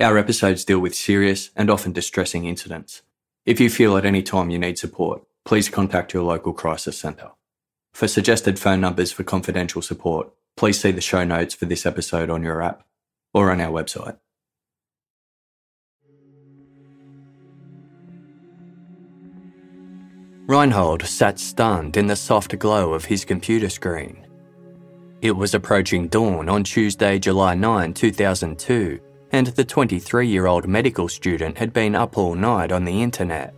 Our episodes deal with serious and often distressing incidents. If you feel at any time you need support, please contact your local crisis centre. For suggested phone numbers for confidential support, please see the show notes for this episode on your app or on our website. Reinhold sat stunned in the soft glow of his computer screen. It was approaching dawn on Tuesday, July 9, 2002, and the 23 year old medical student had been up all night on the internet.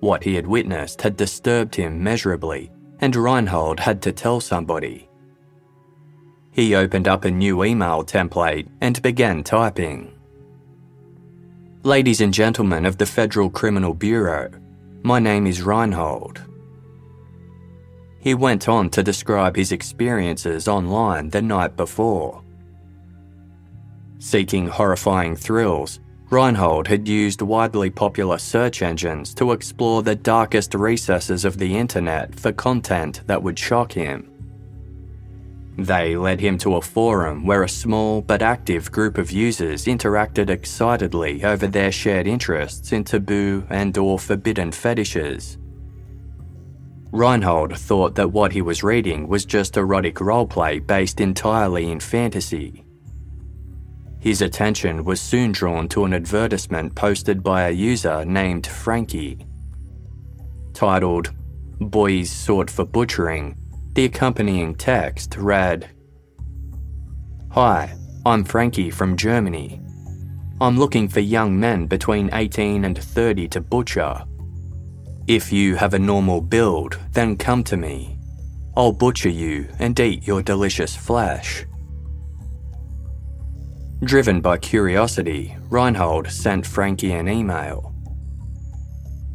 What he had witnessed had disturbed him measurably, and Reinhold had to tell somebody. He opened up a new email template and began typing. Ladies and gentlemen of the Federal Criminal Bureau, my name is Reinhold. He went on to describe his experiences online the night before. Seeking horrifying thrills, Reinhold had used widely popular search engines to explore the darkest recesses of the internet for content that would shock him. They led him to a forum where a small but active group of users interacted excitedly over their shared interests in taboo and or forbidden fetishes. Reinhold thought that what he was reading was just erotic roleplay based entirely in fantasy. His attention was soon drawn to an advertisement posted by a user named Frankie. Titled, Boys Sought for Butchering, the accompanying text read Hi, I'm Frankie from Germany. I'm looking for young men between 18 and 30 to butcher. If you have a normal build, then come to me. I'll butcher you and eat your delicious flesh. Driven by curiosity, Reinhold sent Frankie an email.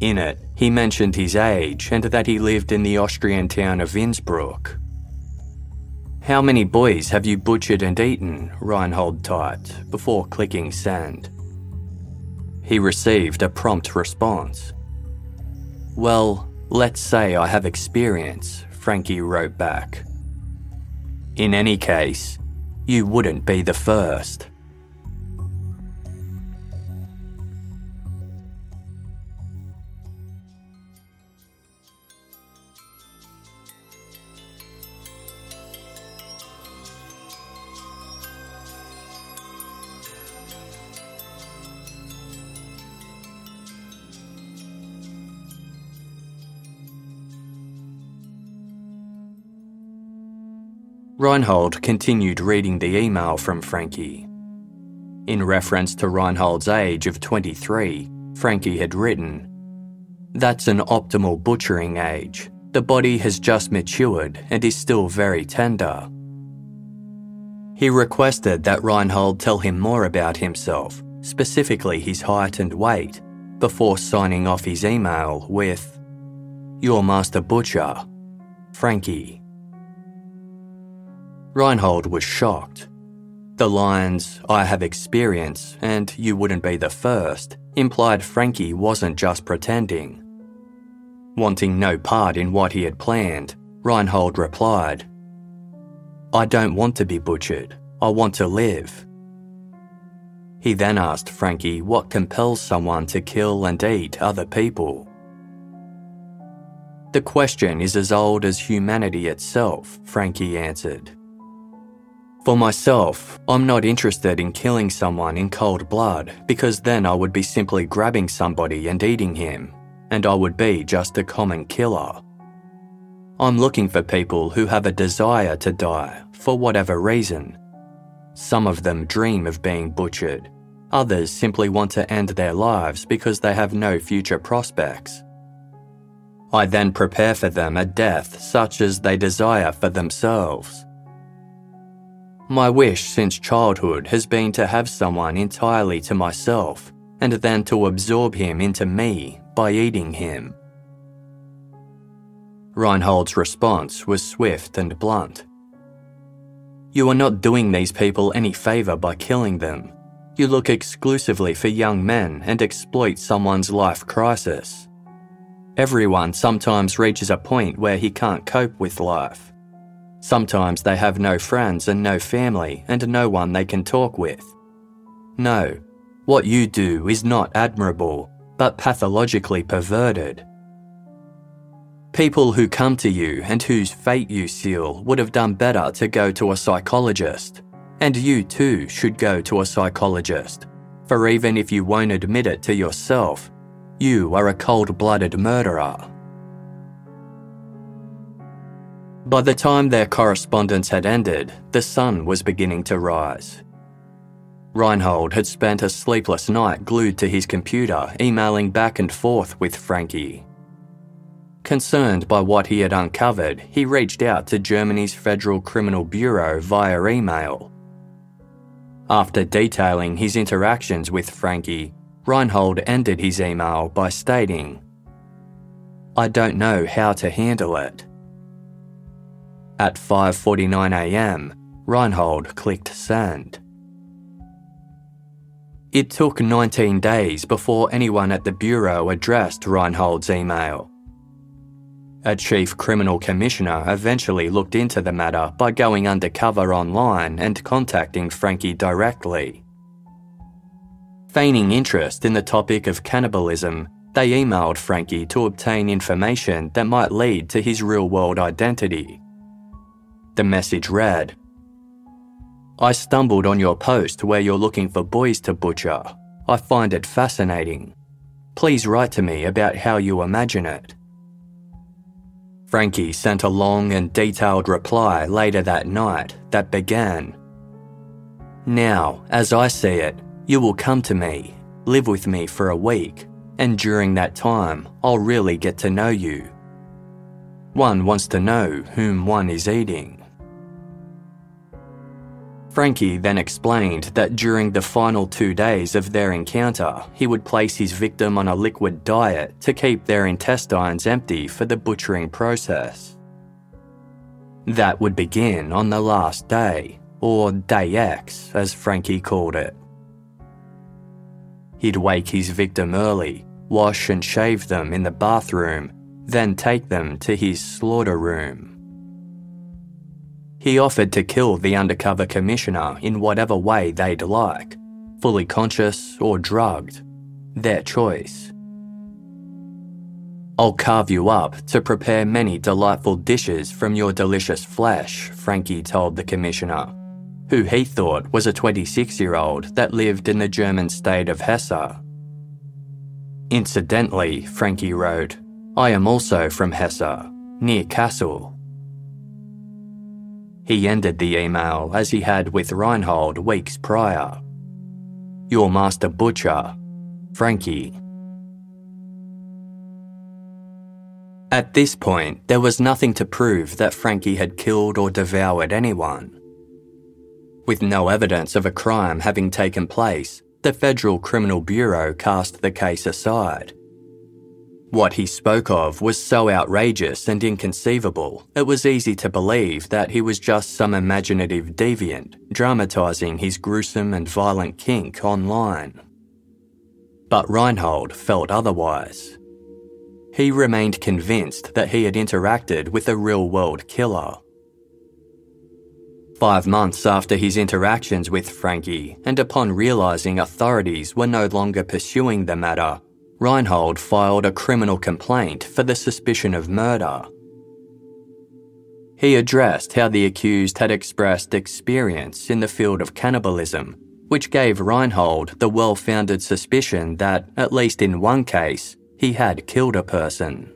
In it, he mentioned his age and that he lived in the Austrian town of Innsbruck. How many boys have you butchered and eaten? Reinhold typed before clicking send. He received a prompt response. Well, let's say I have experience, Frankie wrote back. In any case, you wouldn't be the first. Reinhold continued reading the email from Frankie. In reference to Reinhold's age of 23, Frankie had written, That's an optimal butchering age. The body has just matured and is still very tender. He requested that Reinhold tell him more about himself, specifically his height and weight, before signing off his email with, Your Master Butcher, Frankie. Reinhold was shocked. The lines, I have experience and you wouldn't be the first, implied Frankie wasn't just pretending. Wanting no part in what he had planned, Reinhold replied, I don't want to be butchered. I want to live. He then asked Frankie what compels someone to kill and eat other people. The question is as old as humanity itself, Frankie answered. For myself, I'm not interested in killing someone in cold blood because then I would be simply grabbing somebody and eating him, and I would be just a common killer. I'm looking for people who have a desire to die for whatever reason. Some of them dream of being butchered, others simply want to end their lives because they have no future prospects. I then prepare for them a death such as they desire for themselves. My wish since childhood has been to have someone entirely to myself and then to absorb him into me by eating him. Reinhold's response was swift and blunt. You are not doing these people any favour by killing them. You look exclusively for young men and exploit someone's life crisis. Everyone sometimes reaches a point where he can't cope with life. Sometimes they have no friends and no family and no one they can talk with. No, what you do is not admirable, but pathologically perverted. People who come to you and whose fate you seal would have done better to go to a psychologist. And you too should go to a psychologist. For even if you won't admit it to yourself, you are a cold blooded murderer. By the time their correspondence had ended, the sun was beginning to rise. Reinhold had spent a sleepless night glued to his computer, emailing back and forth with Frankie. Concerned by what he had uncovered, he reached out to Germany's Federal Criminal Bureau via email. After detailing his interactions with Frankie, Reinhold ended his email by stating, I don't know how to handle it. At 5:49 a.m., Reinhold clicked send. It took 19 days before anyone at the bureau addressed Reinhold's email. A chief criminal commissioner eventually looked into the matter by going undercover online and contacting Frankie directly. Feigning interest in the topic of cannibalism, they emailed Frankie to obtain information that might lead to his real world identity. The message read I stumbled on your post where you're looking for boys to butcher. I find it fascinating. Please write to me about how you imagine it. Frankie sent a long and detailed reply later that night that began Now, as I see it, you will come to me, live with me for a week, and during that time, I'll really get to know you. One wants to know whom one is eating. Frankie then explained that during the final two days of their encounter, he would place his victim on a liquid diet to keep their intestines empty for the butchering process. That would begin on the last day, or Day X, as Frankie called it. He'd wake his victim early, wash and shave them in the bathroom, then take them to his slaughter room. He offered to kill the undercover commissioner in whatever way they'd like, fully conscious or drugged. Their choice. I'll carve you up to prepare many delightful dishes from your delicious flesh, Frankie told the commissioner, who he thought was a 26 year old that lived in the German state of Hesse. Incidentally, Frankie wrote, I am also from Hesse, near Kassel. He ended the email as he had with Reinhold weeks prior. Your master butcher, Frankie. At this point, there was nothing to prove that Frankie had killed or devoured anyone. With no evidence of a crime having taken place, the Federal Criminal Bureau cast the case aside what he spoke of was so outrageous and inconceivable, it was easy to believe that he was just some imaginative deviant dramatising his gruesome and violent kink online. But Reinhold felt otherwise. He remained convinced that he had interacted with a real world killer. Five months after his interactions with Frankie, and upon realising authorities were no longer pursuing the matter, Reinhold filed a criminal complaint for the suspicion of murder. He addressed how the accused had expressed experience in the field of cannibalism, which gave Reinhold the well founded suspicion that, at least in one case, he had killed a person.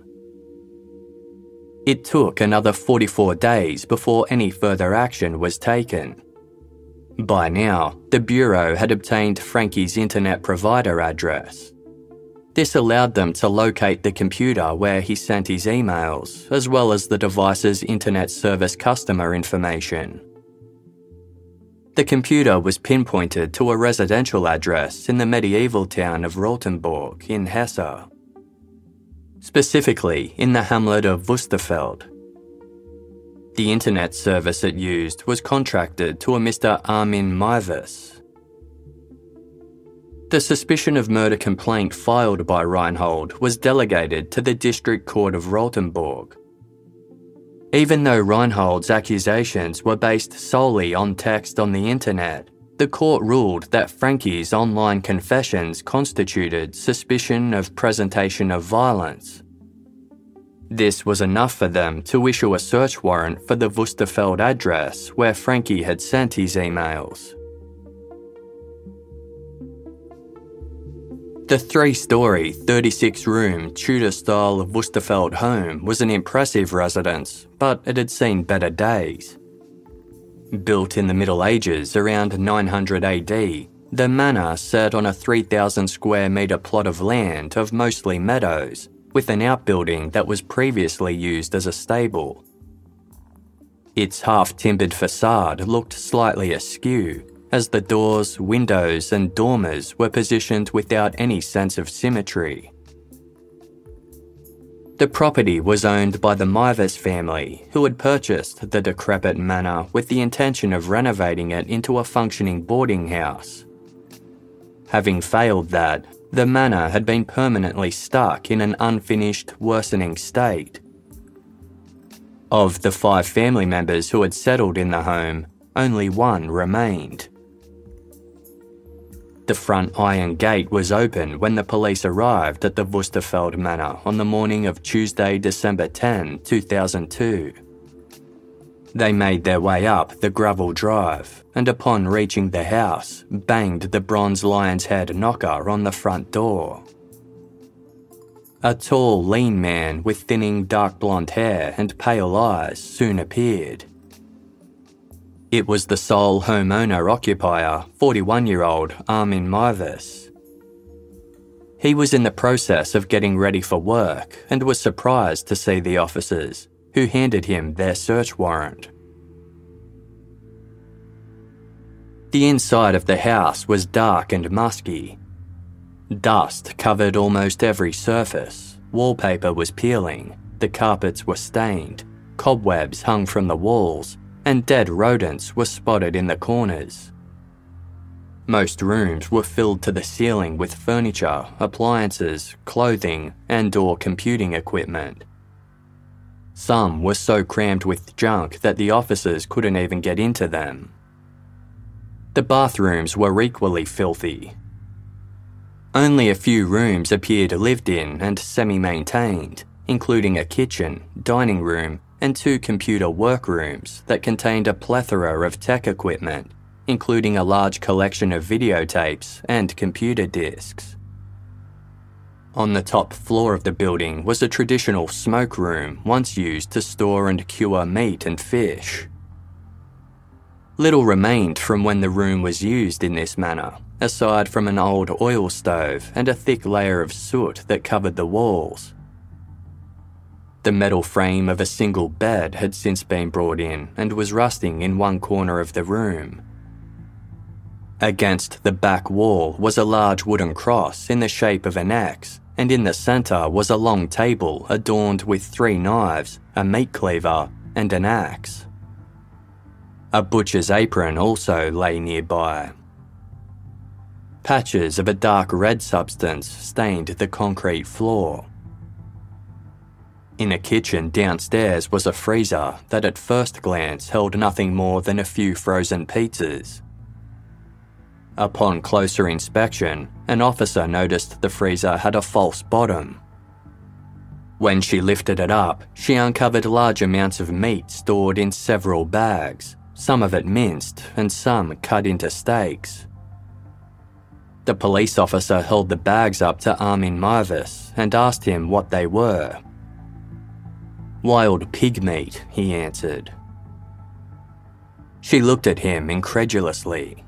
It took another 44 days before any further action was taken. By now, the Bureau had obtained Frankie's internet provider address. This allowed them to locate the computer where he sent his emails, as well as the device's internet service customer information. The computer was pinpointed to a residential address in the medieval town of Rotenburg in Hesse specifically in the hamlet of Wusterfeld. The internet service it used was contracted to a Mr. Armin Meiwes. The suspicion of murder complaint filed by Reinhold was delegated to the District Court of Rotenburg. Even though Reinhold's accusations were based solely on text on the internet, the court ruled that Frankie's online confessions constituted suspicion of presentation of violence. This was enough for them to issue a search warrant for the Wusterfeld address where Frankie had sent his emails. The three story, 36 room Tudor style Wusterfeld home was an impressive residence, but it had seen better days. Built in the Middle Ages around 900 AD, the manor sat on a 3,000 square metre plot of land of mostly meadows, with an outbuilding that was previously used as a stable. Its half timbered facade looked slightly askew, as the doors, windows, and dormers were positioned without any sense of symmetry. The property was owned by the Meiwes family, who had purchased the decrepit manor with the intention of renovating it into a functioning boarding house. Having failed that, the manor had been permanently stuck in an unfinished, worsening state. Of the five family members who had settled in the home, only one remained. The front iron gate was open when the police arrived at the Wusterfeld Manor on the morning of Tuesday, December 10, 2002. They made their way up the gravel drive and, upon reaching the house, banged the bronze lion's head knocker on the front door. A tall, lean man with thinning dark blonde hair and pale eyes soon appeared. It was the sole homeowner occupier, 41 year old Armin Meiwes. He was in the process of getting ready for work and was surprised to see the officers, who handed him their search warrant. The inside of the house was dark and musky. Dust covered almost every surface, wallpaper was peeling, the carpets were stained, cobwebs hung from the walls, and dead rodents were spotted in the corners. Most rooms were filled to the ceiling with furniture, appliances, clothing, and or computing equipment. Some were so crammed with junk that the officers couldn't even get into them. The bathrooms were equally filthy. Only a few rooms appeared lived in and semi maintained, including a kitchen, dining room, and two computer workrooms that contained a plethora of tech equipment, including a large collection of videotapes and computer disks. On the top floor of the building was a traditional smoke room once used to store and cure meat and fish. Little remained from when the room was used in this manner, aside from an old oil stove and a thick layer of soot that covered the walls. The metal frame of a single bed had since been brought in and was rusting in one corner of the room. Against the back wall was a large wooden cross in the shape of an axe, and in the centre was a long table adorned with three knives, a meat cleaver, and an axe. A butcher's apron also lay nearby. Patches of a dark red substance stained the concrete floor. In a kitchen downstairs was a freezer that at first glance held nothing more than a few frozen pizzas. Upon closer inspection, an officer noticed the freezer had a false bottom. When she lifted it up, she uncovered large amounts of meat stored in several bags, some of it minced and some cut into steaks. The police officer held the bags up to Armin Meiwes and asked him what they were. Wild pig meat, he answered. She looked at him incredulously.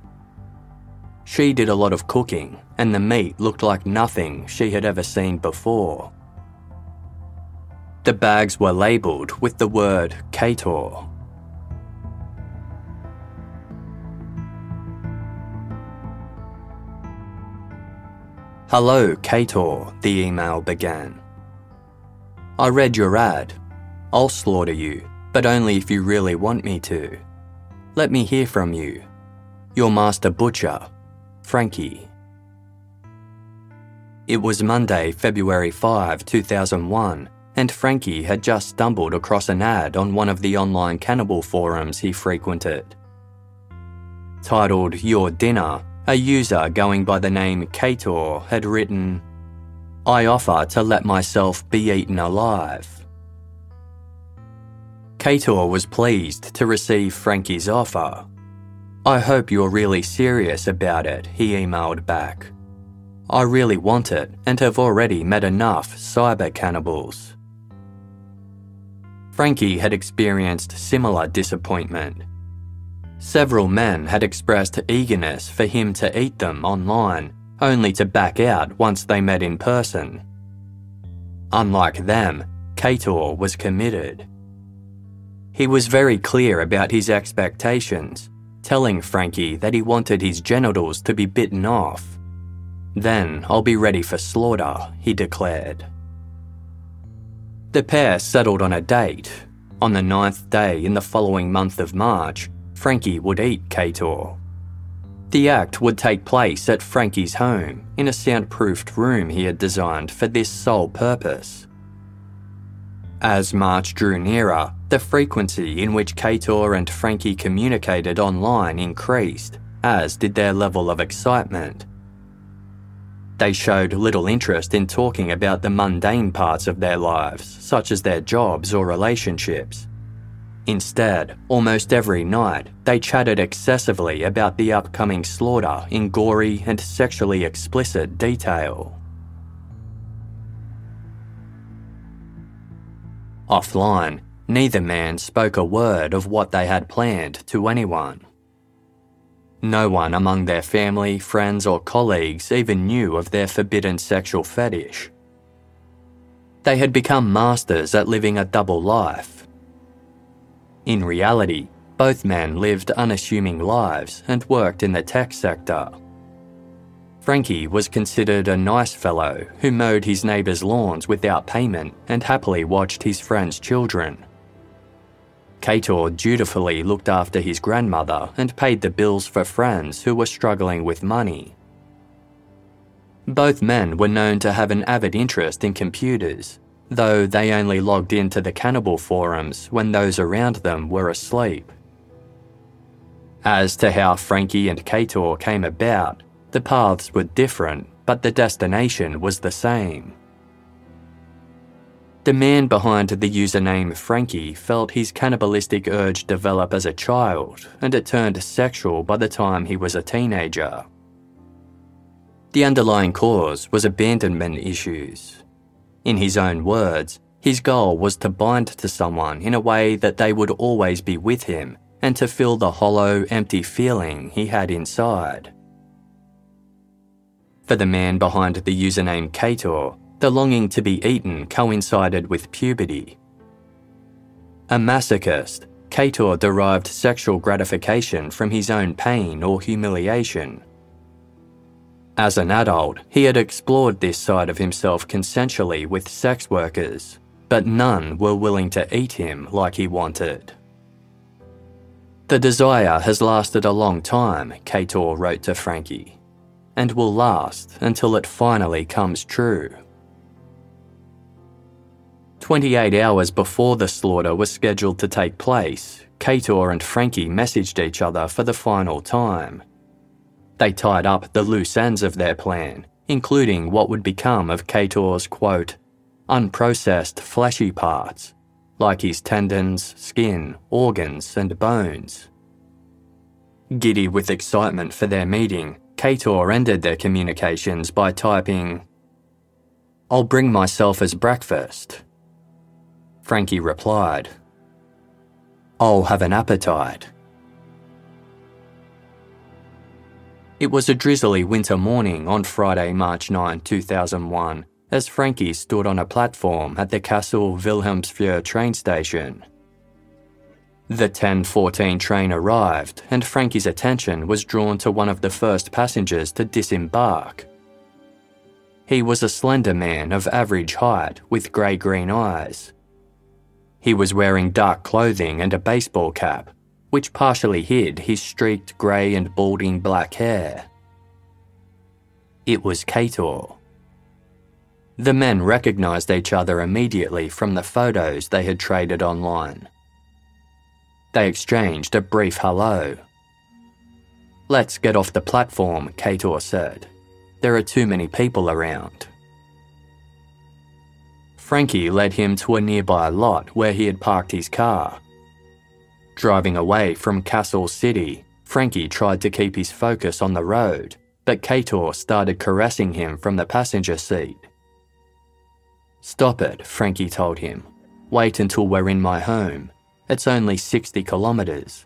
She did a lot of cooking, and the meat looked like nothing she had ever seen before. The bags were labelled with the word Kator. Hello, Kator, the email began. I read your ad. I'll slaughter you, but only if you really want me to. Let me hear from you. Your master butcher, Frankie. It was Monday, February 5, 2001, and Frankie had just stumbled across an ad on one of the online cannibal forums he frequented. Titled Your Dinner, a user going by the name Kator had written, I offer to let myself be eaten alive. Kator was pleased to receive Frankie's offer. I hope you're really serious about it, he emailed back. I really want it and have already met enough cyber cannibals. Frankie had experienced similar disappointment. Several men had expressed eagerness for him to eat them online, only to back out once they met in person. Unlike them, Kator was committed. He was very clear about his expectations, telling Frankie that he wanted his genitals to be bitten off. Then I'll be ready for slaughter, he declared. The pair settled on a date. On the ninth day in the following month of March, Frankie would eat Kator. The act would take place at Frankie's home, in a soundproofed room he had designed for this sole purpose. As March drew nearer, the frequency in which Kator and Frankie communicated online increased, as did their level of excitement. They showed little interest in talking about the mundane parts of their lives, such as their jobs or relationships. Instead, almost every night, they chatted excessively about the upcoming slaughter in gory and sexually explicit detail. Offline, neither man spoke a word of what they had planned to anyone. No one among their family, friends, or colleagues even knew of their forbidden sexual fetish. They had become masters at living a double life in reality, both men lived unassuming lives and worked in the tech sector. Frankie was considered a nice fellow who mowed his neighbours' lawns without payment and happily watched his friends' children. Kator dutifully looked after his grandmother and paid the bills for friends who were struggling with money. Both men were known to have an avid interest in computers though they only logged into the cannibal forums when those around them were asleep. As to how Frankie and Kator came about, the paths were different, but the destination was the same. The man behind the username Frankie felt his cannibalistic urge develop as a child, and it turned sexual by the time he was a teenager. The underlying cause was abandonment issues, in his own words, his goal was to bind to someone in a way that they would always be with him and to fill the hollow, empty feeling he had inside. For the man behind the username Kator, the longing to be eaten coincided with puberty. A masochist, Kator derived sexual gratification from his own pain or humiliation. As an adult, he had explored this side of himself consensually with sex workers, but none were willing to eat him like he wanted. The desire has lasted a long time, Kator wrote to Frankie, and will last until it finally comes true. 28 hours before the slaughter was scheduled to take place, Kator and Frankie messaged each other for the final time. They tied up the loose ends of their plan, including what would become of Kator's quote, unprocessed fleshy parts, like his tendons, skin, organs, and bones. Giddy with excitement for their meeting, Kator ended their communications by typing, I'll bring myself as breakfast. Frankie replied, I'll have an appetite. It was a drizzly winter morning on Friday, March 9, 2001, as Frankie stood on a platform at the Kassel Wilhelmshöhe train station. The 1014 train arrived, and Frankie's attention was drawn to one of the first passengers to disembark. He was a slender man of average height with grey green eyes. He was wearing dark clothing and a baseball cap, which partially hid his streaked grey and balding black hair. It was Kator. The men recognised each other immediately from the photos they had traded online. They exchanged a brief hello. Let's get off the platform, Kator said. There are too many people around. Frankie led him to a nearby lot where he had parked his car. Driving away from Kassel City, Frankie tried to keep his focus on the road, but Kator started caressing him from the passenger seat. Stop it, Frankie told him. Wait until we're in my home. It's only 60 kilometres.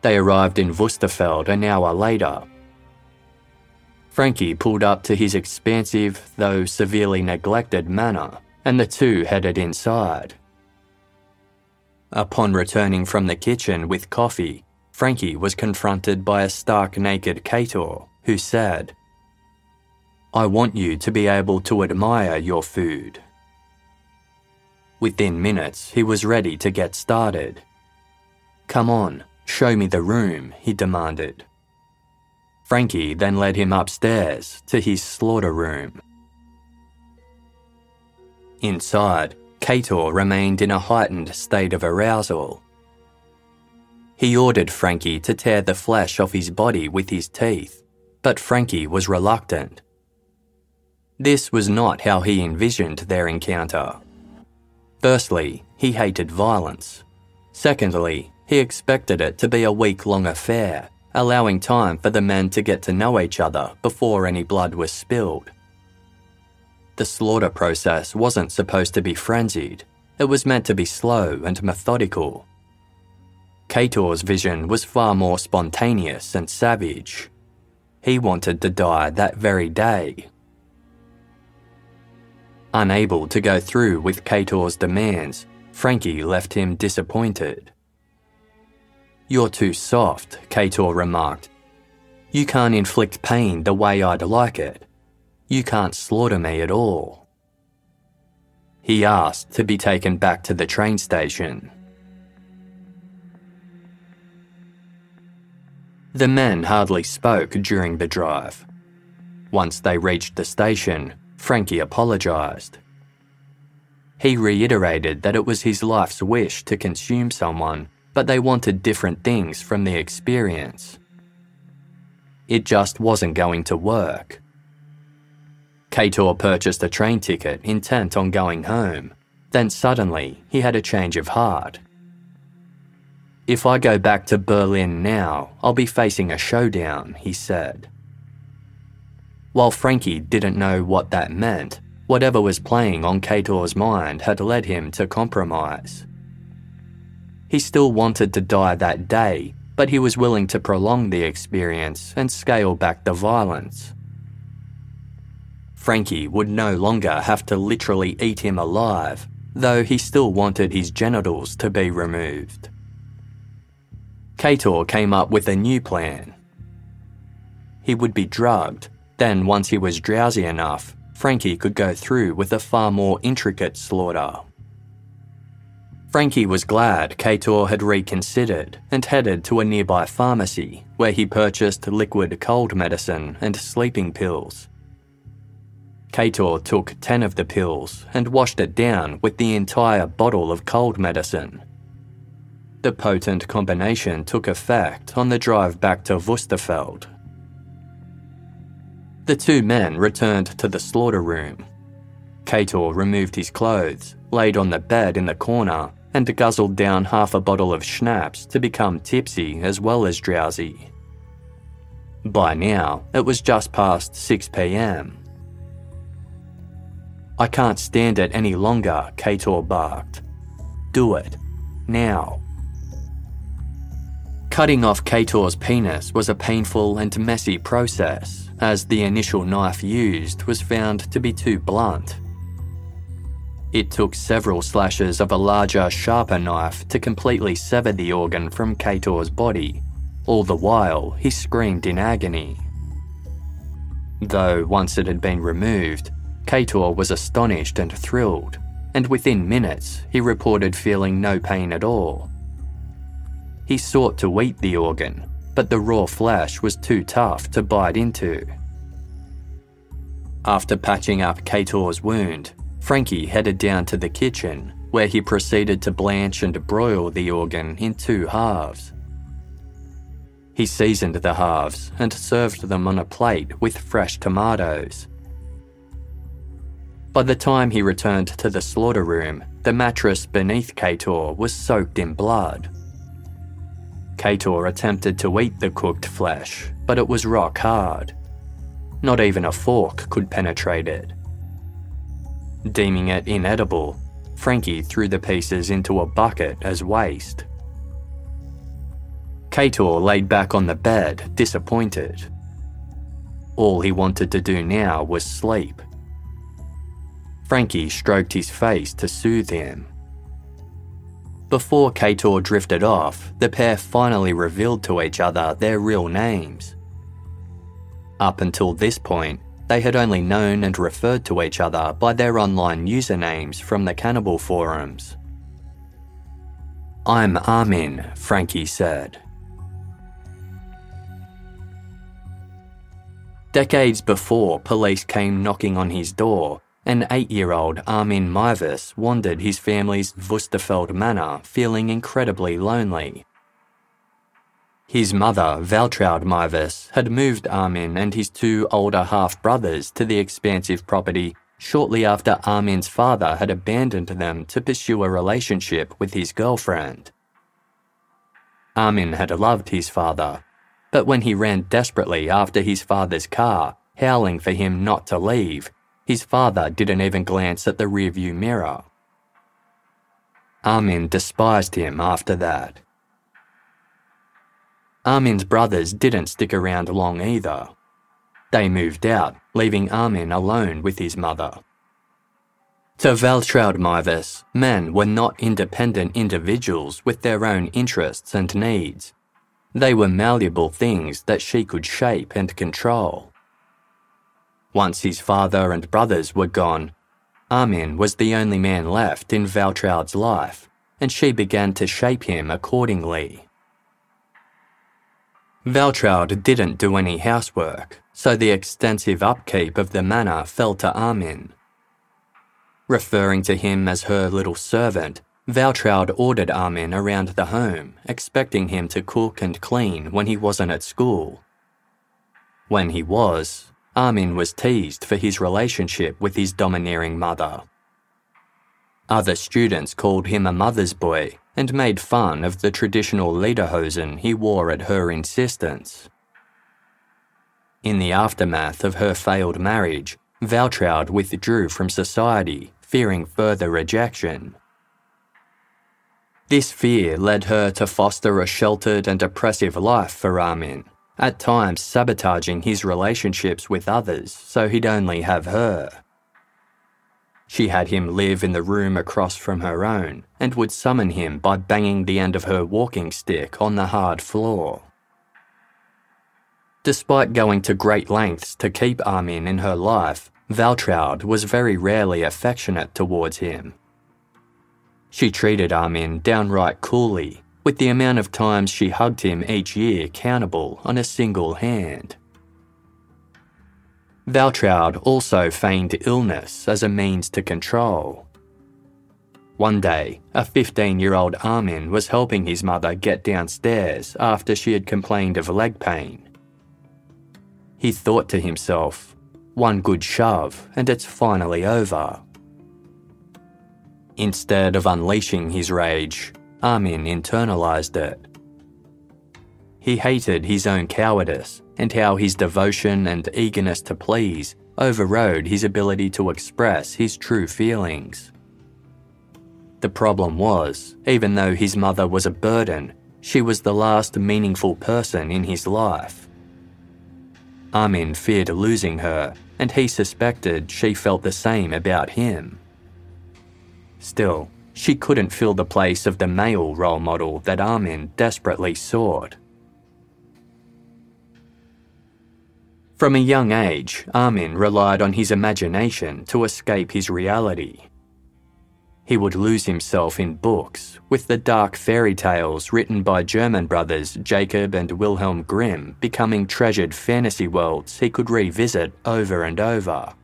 They arrived in Wusterfeld an hour later Frankie pulled up to his expansive, though severely neglected manor, and the two headed inside. Upon returning from the kitchen with coffee, Frankie was confronted by a stark naked Kator, who said, I want you to be able to admire your food. Within minutes, he was ready to get started. Come on, show me the room, he demanded. Frankie then led him upstairs to his slaughter room. Inside, Kator remained in a heightened state of arousal. He ordered Frankie to tear the flesh off his body with his teeth, but Frankie was reluctant. This was not how he envisioned their encounter. Firstly, he hated violence. Secondly, he expected it to be a week long affair allowing time for the men to get to know each other before any blood was spilled. The slaughter process wasn't supposed to be frenzied, it was meant to be slow and methodical. Kator's vision was far more spontaneous and savage. He wanted to die that very day. Unable to go through with Kator's demands, Frankie left him disappointed. You're too soft, Kator remarked. You can't inflict pain the way I'd like it. You can't slaughter me at all. He asked to be taken back to the train station. The men hardly spoke during the drive. Once they reached the station, Frankie apologised. He reiterated that it was his life's wish to consume someone but they wanted different things from the experience. It just wasn't going to work. Kator purchased a train ticket intent on going home. Then suddenly, he had a change of heart. If I go back to Berlin now, I'll be facing a showdown, he said. While Frankie didn't know what that meant, whatever was playing on Kator's mind had led him to compromise. He still wanted to die that day, but he was willing to prolong the experience and scale back the violence. Frankie would no longer have to literally eat him alive, though he still wanted his genitals to be removed. Kator came up with a new plan. He would be drugged, then, once he was drowsy enough, Frankie could go through with a far more intricate slaughter. Frankie was glad Kator had reconsidered and headed to a nearby pharmacy where he purchased liquid cold medicine and sleeping pills. Kator took 10 of the pills and washed it down with the entire bottle of cold medicine. The potent combination took effect on the drive back to Wusterfeld. The two men returned to the slaughter room. Kator removed his clothes, laid on the bed in the corner, and guzzled down half a bottle of schnapps to become tipsy as well as drowsy. By now, it was just past 6 pm. I can't stand it any longer, Kator barked. Do it. Now. Cutting off Kator's penis was a painful and messy process, as the initial knife used was found to be too blunt. It took several slashes of a larger, sharper knife to completely sever the organ from Kator's body. All the while, he screamed in agony. Though once it had been removed, Kator was astonished and thrilled, and within minutes he reported feeling no pain at all. He sought to eat the organ, but the raw flesh was too tough to bite into. After patching up Kator's wound, Frankie headed down to the kitchen, where he proceeded to blanch and broil the organ in two halves. He seasoned the halves and served them on a plate with fresh tomatoes. By the time he returned to the slaughter room, the mattress beneath Kator was soaked in blood. Kator attempted to eat the cooked flesh, but it was rock hard. Not even a fork could penetrate it. Deeming it inedible, Frankie threw the pieces into a bucket as waste. Kator laid back on the bed, disappointed. All he wanted to do now was sleep. Frankie stroked his face to soothe him. Before Kator drifted off, the pair finally revealed to each other their real names. Up until this point, they had only known and referred to each other by their online usernames from the cannibal forums. I'm Armin, Frankie said. Decades before police came knocking on his door, an eight year old Armin Meiwes wandered his family's Wusterfeld manor feeling incredibly lonely. His mother, Waltraud Meiwes, had moved Armin and his two older half brothers to the expansive property shortly after Armin's father had abandoned them to pursue a relationship with his girlfriend. Armin had loved his father, but when he ran desperately after his father's car, howling for him not to leave, his father didn't even glance at the rearview mirror. Armin despised him after that. Armin's brothers didn't stick around long either. They moved out, leaving Armin alone with his mother. To Waltraud Meiwes, men were not independent individuals with their own interests and needs. They were malleable things that she could shape and control. Once his father and brothers were gone, Armin was the only man left in Waltraud's life, and she began to shape him accordingly. Waltraud didn't do any housework, so the extensive upkeep of the manor fell to Armin. Referring to him as her little servant, Waltraud ordered Armin around the home, expecting him to cook and clean when he wasn't at school. When he was, Armin was teased for his relationship with his domineering mother. Other students called him a mother's boy and made fun of the traditional lederhosen he wore at her insistence. In the aftermath of her failed marriage, Waltraud withdrew from society, fearing further rejection. This fear led her to foster a sheltered and oppressive life for Armin, at times sabotaging his relationships with others so he'd only have her. She had him live in the room across from her own and would summon him by banging the end of her walking stick on the hard floor. Despite going to great lengths to keep Armin in her life, Waltraud was very rarely affectionate towards him. She treated Armin downright coolly with the amount of times she hugged him each year countable on a single hand. Waltraud also feigned illness as a means to control. One day, a 15 year old Armin was helping his mother get downstairs after she had complained of leg pain. He thought to himself, one good shove and it's finally over. Instead of unleashing his rage, Armin internalized it. He hated his own cowardice and how his devotion and eagerness to please overrode his ability to express his true feelings. The problem was, even though his mother was a burden, she was the last meaningful person in his life. Armin feared losing her, and he suspected she felt the same about him. Still, she couldn't fill the place of the male role model that Armin desperately sought. From a young age, Armin relied on his imagination to escape his reality. He would lose himself in books, with the dark fairy tales written by German brothers Jacob and Wilhelm Grimm becoming treasured fantasy worlds he could revisit over and over.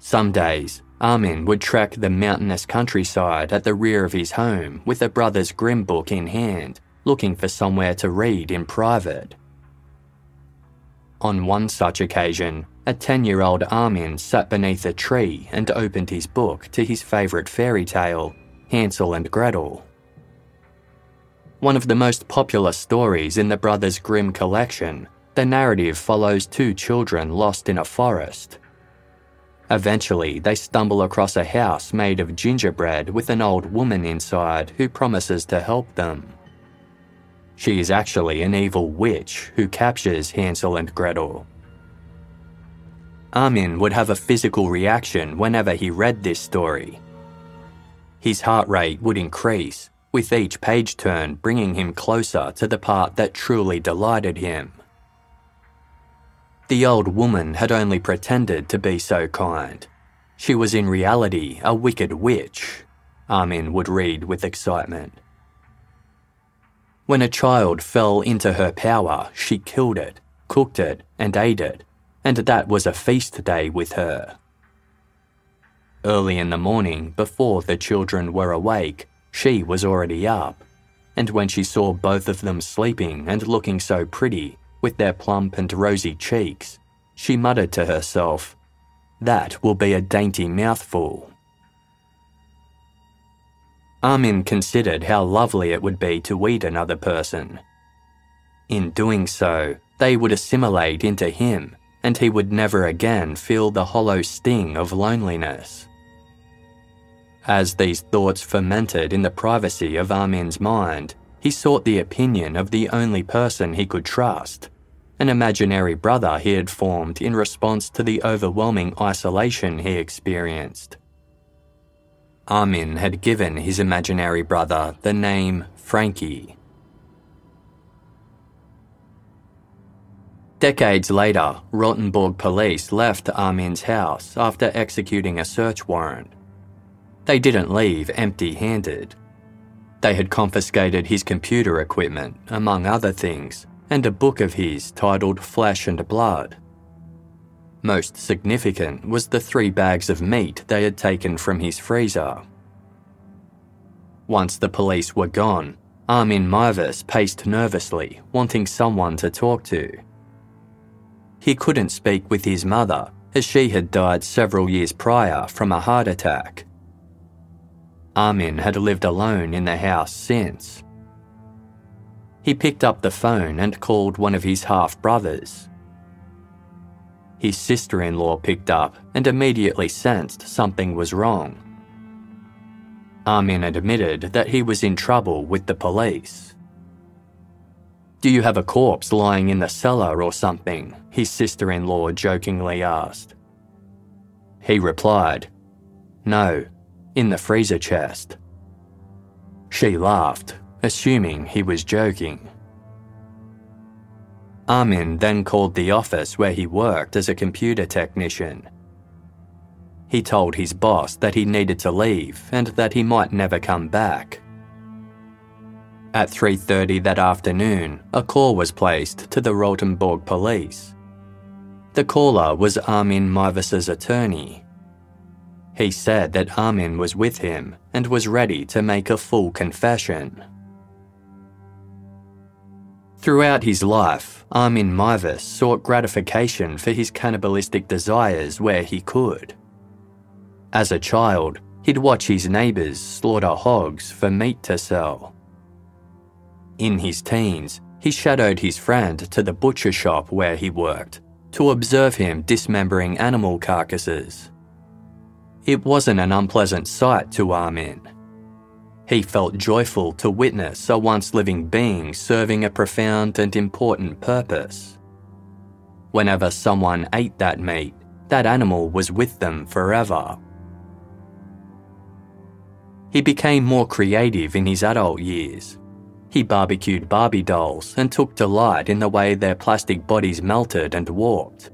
Some days, Armin would trek the mountainous countryside at the rear of his home with a Brothers Grimm book in hand, looking for somewhere to read in private. On one such occasion, a 10 year old Armin sat beneath a tree and opened his book to his favourite fairy tale, Hansel and Gretel. One of the most popular stories in the Brothers Grimm collection, the narrative follows two children lost in a forest. Eventually, they stumble across a house made of gingerbread with an old woman inside who promises to help them. She is actually an evil witch who captures Hansel and Gretel. Armin would have a physical reaction whenever he read this story. His heart rate would increase, with each page turn bringing him closer to the part that truly delighted him. The old woman had only pretended to be so kind. She was in reality a wicked witch, Armin would read with excitement. When a child fell into her power, she killed it, cooked it, and ate it, and that was a feast day with her. Early in the morning, before the children were awake, she was already up, and when she saw both of them sleeping and looking so pretty, with their plump and rosy cheeks, she muttered to herself, That will be a dainty mouthful. Armin considered how lovely it would be to eat another person. In doing so, they would assimilate into him, and he would never again feel the hollow sting of loneliness. As these thoughts fermented in the privacy of Armin's mind, he sought the opinion of the only person he could trust, an imaginary brother he had formed in response to the overwhelming isolation he experienced. Armin had given his imaginary brother the name Frankie. Decades later, Rotenburg police left Armin's house after executing a search warrant. They didn't leave empty handed. They had confiscated his computer equipment, among other things, and a book of his titled Flesh and Blood. Most significant was the three bags of meat they had taken from his freezer. Once the police were gone, Armin Meiwes paced nervously, wanting someone to talk to. He couldn't speak with his mother, as she had died several years prior from a heart attack. Armin had lived alone in the house since. He picked up the phone and called one of his half brothers, his sister in law picked up and immediately sensed something was wrong. Armin admitted that he was in trouble with the police. Do you have a corpse lying in the cellar or something? His sister in law jokingly asked. He replied, No, in the freezer chest. She laughed, assuming he was joking. Armin then called the office where he worked as a computer technician. He told his boss that he needed to leave and that he might never come back. At 3:30 that afternoon, a call was placed to the Rotenburg police. The caller was Armin Meiwes's attorney. He said that Armin was with him and was ready to make a full confession. Throughout his life, Armin Meiwes sought gratification for his cannibalistic desires where he could. As a child, he'd watch his neighbours slaughter hogs for meat to sell. In his teens, he shadowed his friend to the butcher shop where he worked to observe him dismembering animal carcasses. It wasn't an unpleasant sight to Armin. He felt joyful to witness a once living being serving a profound and important purpose. Whenever someone ate that meat, that animal was with them forever. He became more creative in his adult years, he barbecued Barbie dolls and took delight in the way their plastic bodies melted and warped.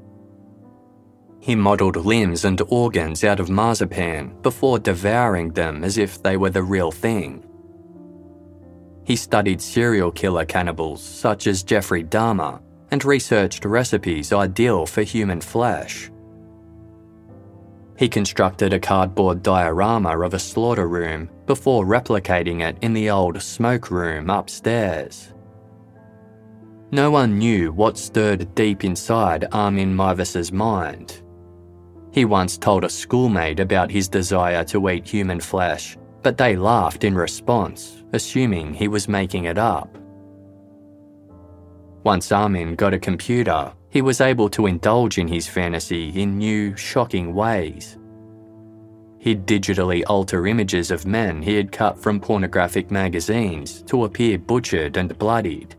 He modelled limbs and organs out of marzipan before devouring them as if they were the real thing. He studied serial killer cannibals such as Jeffrey Dahmer and researched recipes ideal for human flesh. He constructed a cardboard diorama of a slaughter room before replicating it in the old smoke room upstairs. No one knew what stirred deep inside Armin Meiwes's mind. He once told a schoolmate about his desire to eat human flesh, but they laughed in response, assuming he was making it up. Once Armin got a computer, he was able to indulge in his fantasy in new, shocking ways. He'd digitally alter images of men he had cut from pornographic magazines to appear butchered and bloodied.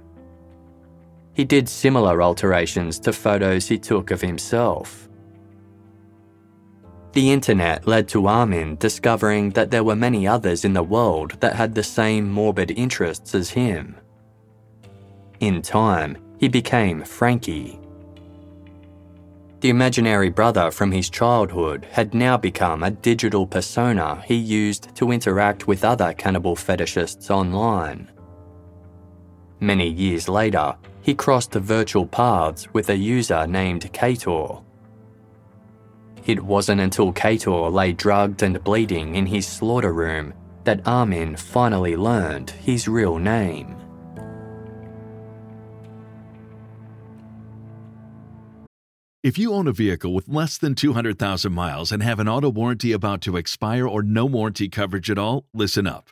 He did similar alterations to photos he took of himself. The internet led to Armin discovering that there were many others in the world that had the same morbid interests as him. In time, he became Frankie. The imaginary brother from his childhood had now become a digital persona he used to interact with other cannibal fetishists online. Many years later, he crossed virtual paths with a user named Kator. It wasn't until Kator lay drugged and bleeding in his slaughter room that Armin finally learned his real name. If you own a vehicle with less than 200,000 miles and have an auto warranty about to expire or no warranty coverage at all, listen up.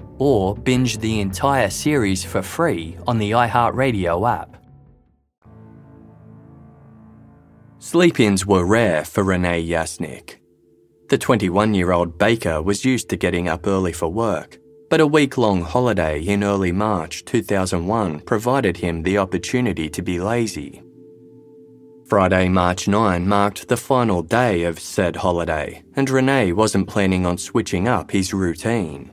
or binge the entire series for free on the iHeartRadio app. Sleep ins were rare for Renee Yasnik. The 21 year old baker was used to getting up early for work, but a week long holiday in early March 2001 provided him the opportunity to be lazy. Friday, March 9 marked the final day of said holiday, and Renee wasn't planning on switching up his routine.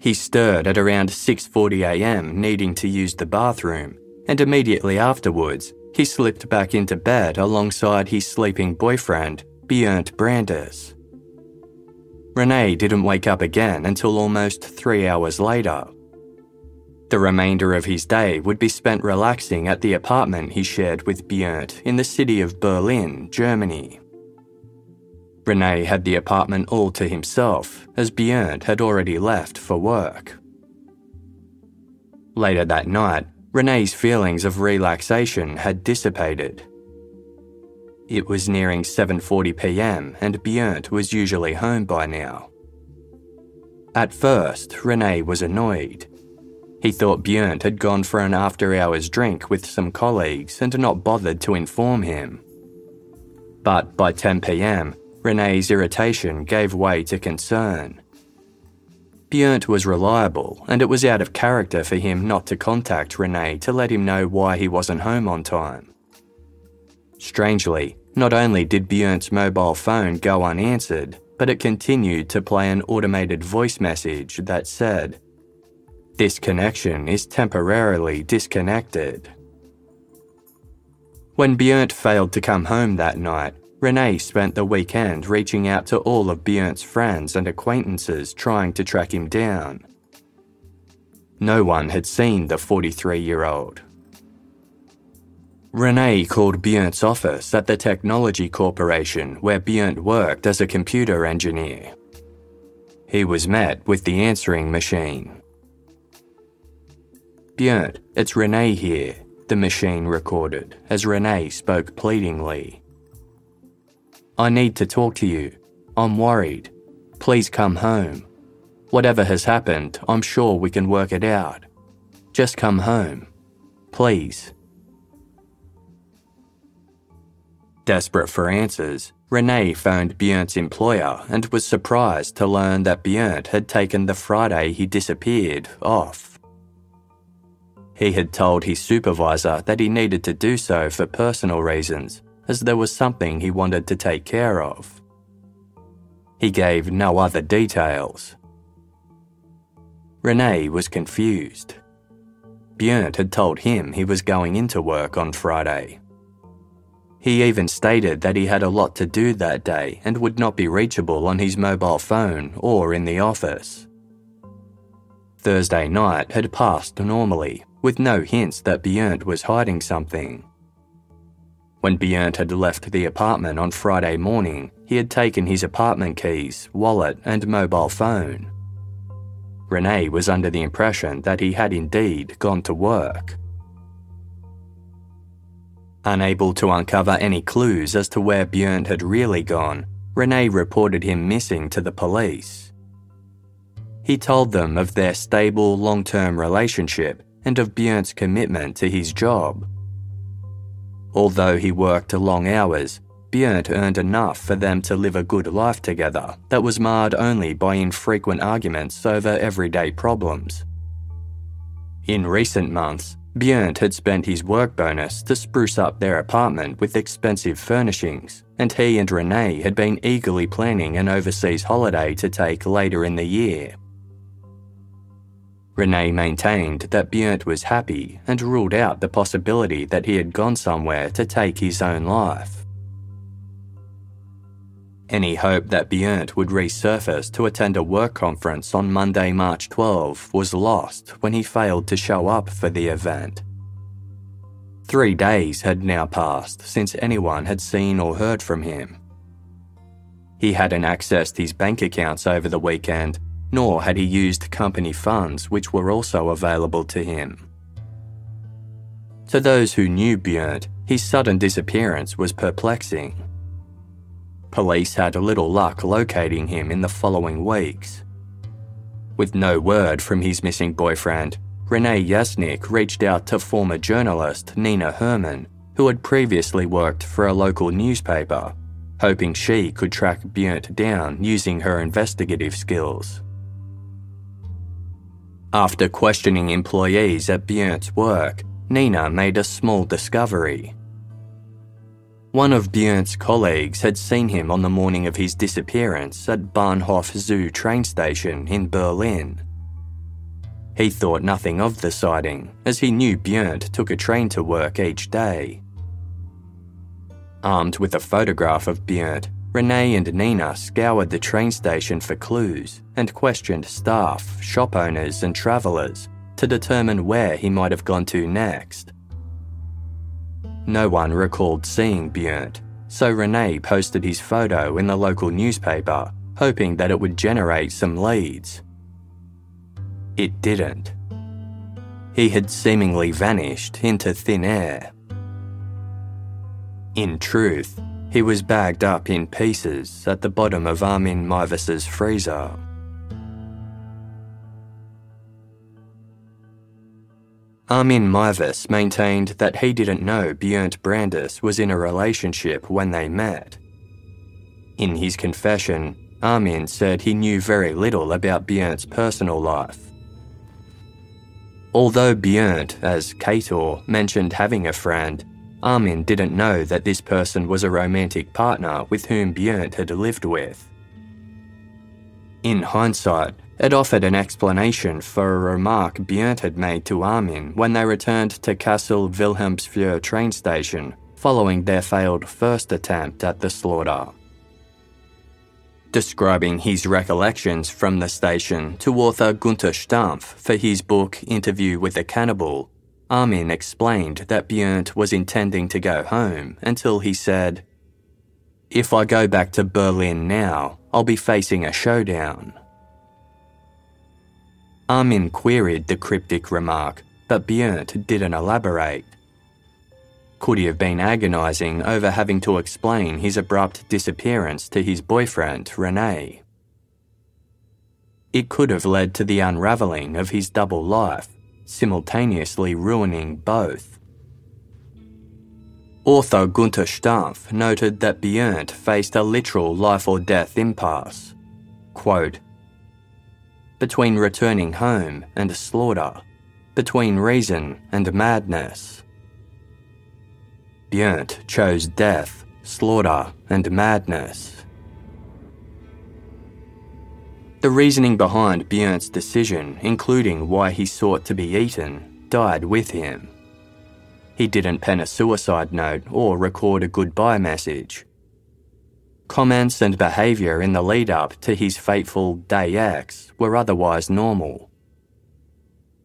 He stirred at around 6:40 a.m. needing to use the bathroom, and immediately afterwards, he slipped back into bed alongside his sleeping boyfriend, Bernd Brandes. Renee didn't wake up again until almost 3 hours later. The remainder of his day would be spent relaxing at the apartment he shared with Bernd in the city of Berlin, Germany. Rene had the apartment all to himself, as Bernd had already left for work. Later that night, Rene's feelings of relaxation had dissipated. It was nearing 7:40 p.m. and Bernd was usually home by now. At first, Rene was annoyed. He thought Bernd had gone for an after hours drink with some colleagues and not bothered to inform him. But by 10 pm, Rene's irritation gave way to concern. Bernd was reliable, and it was out of character for him not to contact Rene to let him know why he wasn't home on time. Strangely, not only did Bernd's mobile phone go unanswered, but it continued to play an automated voice message that said, This connection is temporarily disconnected. When Bernd failed to come home that night, Rene spent the weekend reaching out to all of Bernd's friends and acquaintances trying to track him down. No one had seen the 43 year old. Rene called Bernd's office at the technology corporation where Bernd worked as a computer engineer. He was met with the answering machine. Bernd, it's Rene here, the machine recorded as Rene spoke pleadingly. I need to talk to you. I'm worried. Please come home. Whatever has happened, I'm sure we can work it out. Just come home. Please. Desperate for answers, Renee phoned Bernd's employer and was surprised to learn that Bernd had taken the Friday he disappeared off. He had told his supervisor that he needed to do so for personal reasons as there was something he wanted to take care of. He gave no other details. Rene was confused. Bernd had told him he was going into work on Friday. He even stated that he had a lot to do that day and would not be reachable on his mobile phone or in the office. Thursday night had passed normally, with no hints that Bernd was hiding something. When Bernd had left the apartment on Friday morning, he had taken his apartment keys, wallet, and mobile phone. Rene was under the impression that he had indeed gone to work. Unable to uncover any clues as to where Bernd had really gone, Rene reported him missing to the police. He told them of their stable long term relationship and of Bernd's commitment to his job. Although he worked long hours, Bernd earned enough for them to live a good life together that was marred only by infrequent arguments over everyday problems. In recent months, Bernd had spent his work bonus to spruce up their apartment with expensive furnishings, and he and Rene had been eagerly planning an overseas holiday to take later in the year. Rene maintained that Bernd was happy and ruled out the possibility that he had gone somewhere to take his own life. Any hope that Bernd would resurface to attend a work conference on Monday, March 12 was lost when he failed to show up for the event. Three days had now passed since anyone had seen or heard from him. He hadn't accessed his bank accounts over the weekend nor had he used company funds which were also available to him. To those who knew Bernd, his sudden disappearance was perplexing. Police had little luck locating him in the following weeks. With no word from his missing boyfriend, Rene Yasnik reached out to former journalist Nina Herman, who had previously worked for a local newspaper, hoping she could track Bernd down using her investigative skills. After questioning employees at Bernd's work, Nina made a small discovery. One of Bernd's colleagues had seen him on the morning of his disappearance at Bahnhof Zoo train station in Berlin. He thought nothing of the sighting, as he knew Bernd took a train to work each day. Armed with a photograph of Bernd, Rene and Nina scoured the train station for clues and questioned staff, shop owners, and travellers, to determine where he might have gone to next. No one recalled seeing Bernd, so Renee posted his photo in the local newspaper, hoping that it would generate some leads. It didn't. He had seemingly vanished into thin air. In truth, he was bagged up in pieces at the bottom of Armin Meiwes's freezer. Armin Meiwes maintained that he didn't know Bernd Brandes was in a relationship when they met. In his confession, Armin said he knew very little about Bernd's personal life. Although Bernd, as Kator, mentioned having a friend, Armin didn't know that this person was a romantic partner with whom Bernd had lived with. In hindsight, it offered an explanation for a remark Bernd had made to Armin when they returned to Kassel Wilhelmshöhe train station following their failed first attempt at the slaughter. Describing his recollections from the station to author Günter Stampf for his book Interview with a Cannibal, Armin explained that Bernd was intending to go home until he said, If I go back to Berlin now, I'll be facing a showdown. Armin queried the cryptic remark, but Bernd didn't elaborate. Could he have been agonising over having to explain his abrupt disappearance to his boyfriend, Renee? It could have led to the unravelling of his double life, simultaneously ruining both. Author Günter Stampf noted that Bernd faced a literal life or death impasse. Quote, between returning home and slaughter, between reason and madness. Bernd chose death, slaughter, and madness. The reasoning behind Bernd's decision, including why he sought to be eaten, died with him. He didn't pen a suicide note or record a goodbye message. Comments and behaviour in the lead up to his fateful Day X were otherwise normal.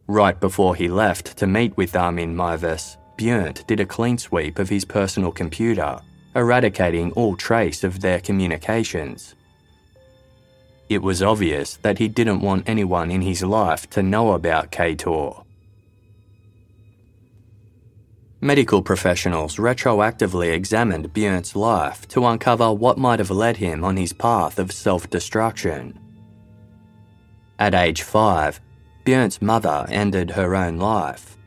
Right before he left to meet with Armin Meiwes, Bernd did a clean sweep of his personal computer, eradicating all trace of their communications. It was obvious that he didn't want anyone in his life to know about Kator. Medical professionals retroactively examined Bernd's life to uncover what might have led him on his path of self destruction. At age five, Bernd's mother ended her own life.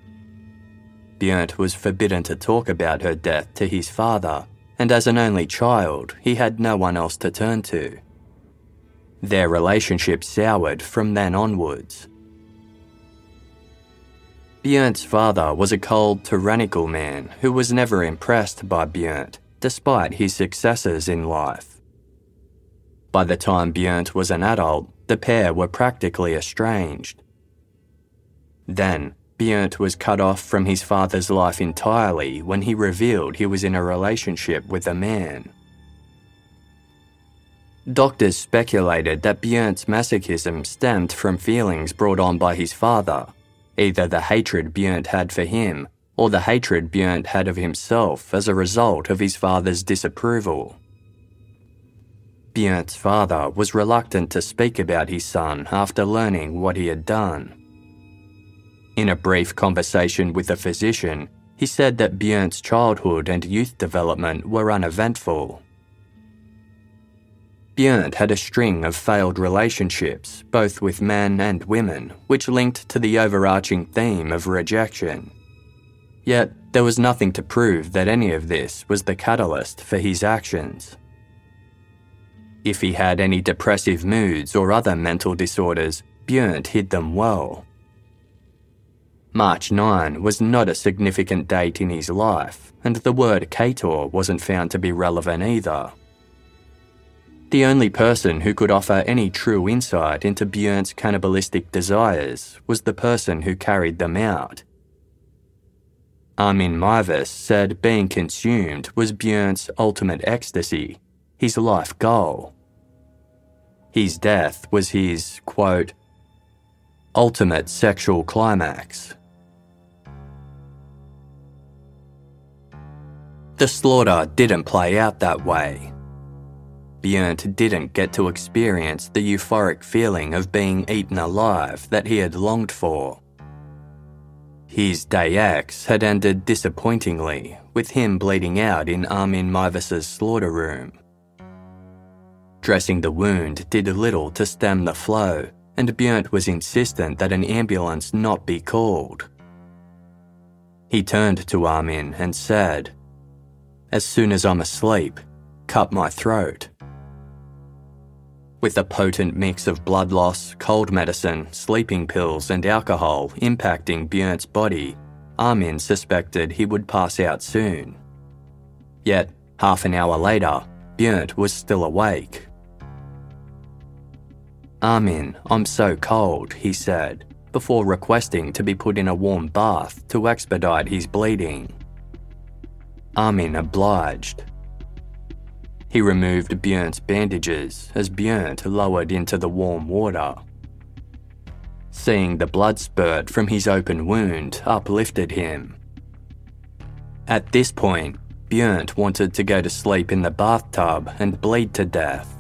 Bernd was forbidden to talk about her death to his father, and as an only child, he had no one else to turn to. Their relationship soured from then onwards. Bernd's father was a cold, tyrannical man who was never impressed by Bernd, despite his successes in life. By the time Bernd was an adult, the pair were practically estranged. Then, Björn was cut off from his father's life entirely when he revealed he was in a relationship with a man. Doctors speculated that Bernd's masochism stemmed from feelings brought on by his father, either the hatred Bernd had for him or the hatred Bernd had of himself as a result of his father's disapproval. Bernd's father was reluctant to speak about his son after learning what he had done. In a brief conversation with a physician, he said that Björn's childhood and youth development were uneventful. Bernd had a string of failed relationships, both with men and women, which linked to the overarching theme of rejection. Yet, there was nothing to prove that any of this was the catalyst for his actions. If he had any depressive moods or other mental disorders, Bernd hid them well. March 9 was not a significant date in his life, and the word Kator wasn't found to be relevant either. The only person who could offer any true insight into Bernd's cannibalistic desires was the person who carried them out. Armin Meiwes said being consumed was Bernd's ultimate ecstasy, his life goal. His death was his, quote, ultimate sexual climax. The slaughter didn't play out that way. Bernd didn't get to experience the euphoric feeling of being eaten alive that he had longed for. His day X had ended disappointingly, with him bleeding out in Armin Meiwes's slaughter room. Dressing the wound did little to stem the flow, and Bernd was insistent that an ambulance not be called. He turned to Armin and said, As soon as I'm asleep, cut my throat. With a potent mix of blood loss, cold medicine, sleeping pills, and alcohol impacting Bernd's body, Armin suspected he would pass out soon. Yet, half an hour later, Bernd was still awake. Armin, I'm so cold, he said, before requesting to be put in a warm bath to expedite his bleeding. Armin obliged, he removed Bernd's bandages as Bernd lowered into the warm water. Seeing the blood spurt from his open wound uplifted him. At this point, Bernd wanted to go to sleep in the bathtub and bleed to death.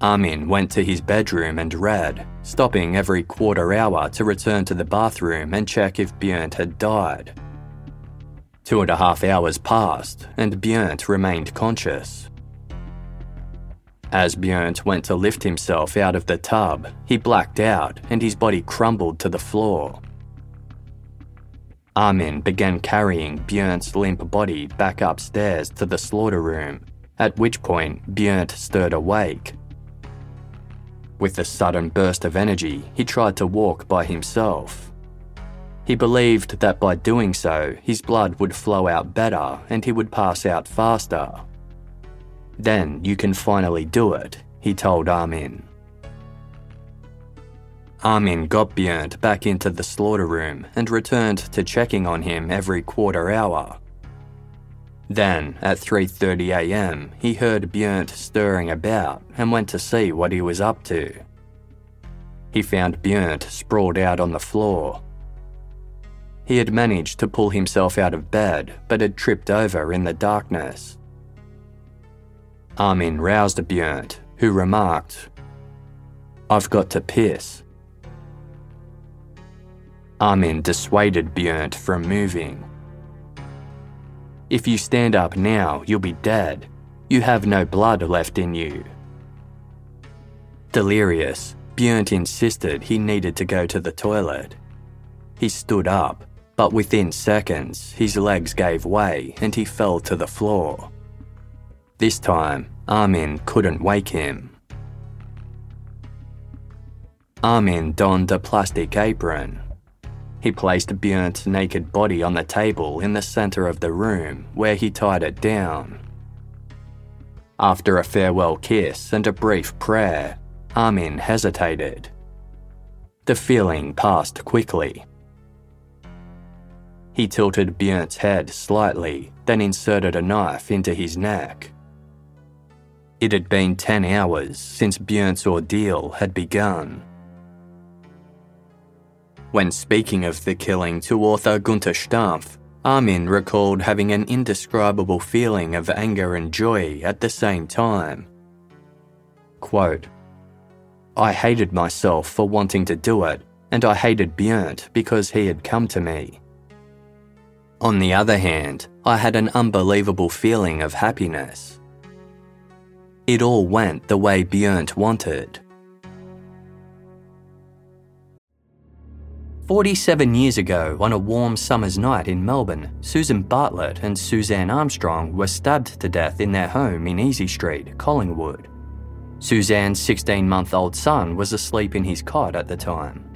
Armin went to his bedroom and read, stopping every quarter hour to return to the bathroom and check if Bernd had died. Two and a half hours passed, and Bernd remained conscious. As Bernd went to lift himself out of the tub, he blacked out and his body crumbled to the floor. Armin began carrying Bernd's limp body back upstairs to the slaughter room, at which point Bernd stirred awake. With a sudden burst of energy, he tried to walk by himself, he believed that by doing so, his blood would flow out better and he would pass out faster. Then you can finally do it, he told Armin. Armin got Bernd back into the slaughter room and returned to checking on him every quarter hour. Then, at 3:30 a.m., he heard Bernd stirring about and went to see what he was up to. He found Bernd sprawled out on the floor, he had managed to pull himself out of bed, but had tripped over in the darkness. Armin roused Bernd, who remarked, I've got to piss. Armin dissuaded Bernd from moving. If you stand up now, you'll be dead. You have no blood left in you. Delirious, Bernd insisted he needed to go to the toilet. He stood up, but within seconds, his legs gave way and he fell to the floor. This time, Armin couldn't wake him. Armin donned a plastic apron. He placed Bernd's naked body on the table in the center of the room, where he tied it down. After a farewell kiss and a brief prayer, Armin hesitated. The feeling passed quickly. He tilted Bernd's head slightly, then inserted a knife into his neck. It had been 10 hours since Bernd's ordeal had begun. When speaking of the killing to author Günter Stampf, Armin recalled having an indescribable feeling of anger and joy at the same time. Quote, I hated myself for wanting to do it, and I hated Bernd because he had come to me. On the other hand, I had an unbelievable feeling of happiness. It all went the way Bernd wanted. 47 years ago, on a warm summer's night in Melbourne, Susan Bartlett and Suzanne Armstrong were stabbed to death in their home in Easy Street, Collingwood. Suzanne's 16 month old son was asleep in his cot at the time.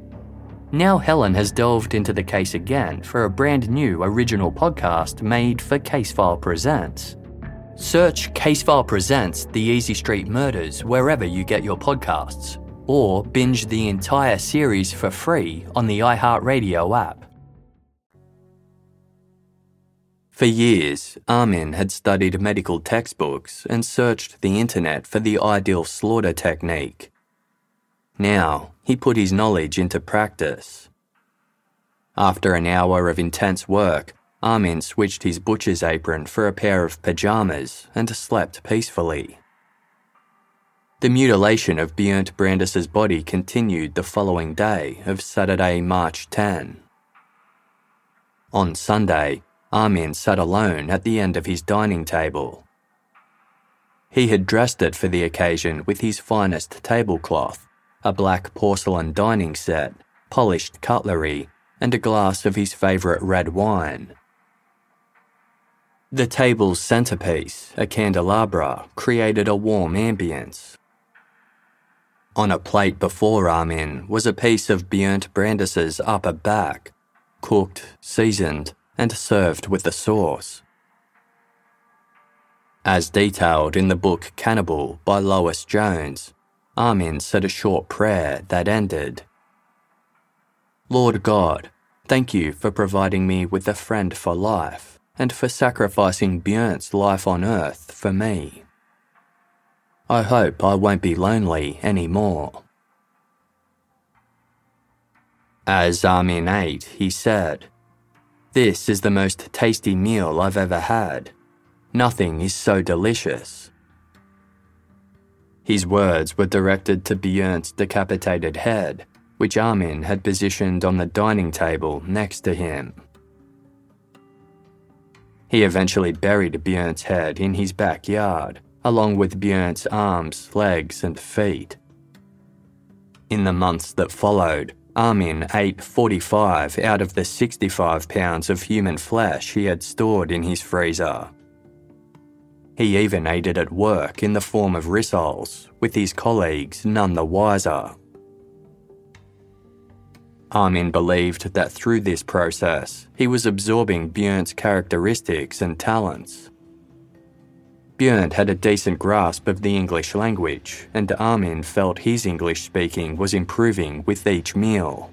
Now Helen has delved into the case again for a brand new original podcast made for Casefile Presents. Search Casefile Presents The Easy Street Murders wherever you get your podcasts, or binge the entire series for free on the iHeartRadio app. For years, Armin had studied medical textbooks and searched the internet for the ideal slaughter technique. Now, he put his knowledge into practice. After an hour of intense work, Armin switched his butcher's apron for a pair of pajamas and slept peacefully. The mutilation of Bernd Brandes's body continued the following day of Saturday, March 10. On Sunday, Armin sat alone at the end of his dining table. He had dressed it for the occasion with his finest tablecloth, a black porcelain dining set, polished cutlery, and a glass of his favourite red wine. The table's centrepiece, a candelabra, created a warm ambience. On a plate before Armin was a piece of Bernd Brandes's upper back, cooked, seasoned, and served with the sauce. As detailed in the book Cannibal by Lois Jones, Armin said a short prayer that ended Lord God, thank you for providing me with a friend for life and for sacrificing Bernd's life on earth for me. I hope I won't be lonely anymore. As Armin ate, he said, This is the most tasty meal I've ever had. Nothing is so delicious. His words were directed to Bernd's decapitated head, which Armin had positioned on the dining table next to him. He eventually buried Bernd's head in his backyard, along with Bernd's arms, legs, and feet. In the months that followed, Armin ate 45 out of the 65 pounds of human flesh he had stored in his freezer. He even it at work in the form of rissoles, with his colleagues none the wiser. Armin believed that through this process, he was absorbing Bernd's characteristics and talents. Bernd had a decent grasp of the English language, and Armin felt his English speaking was improving with each meal.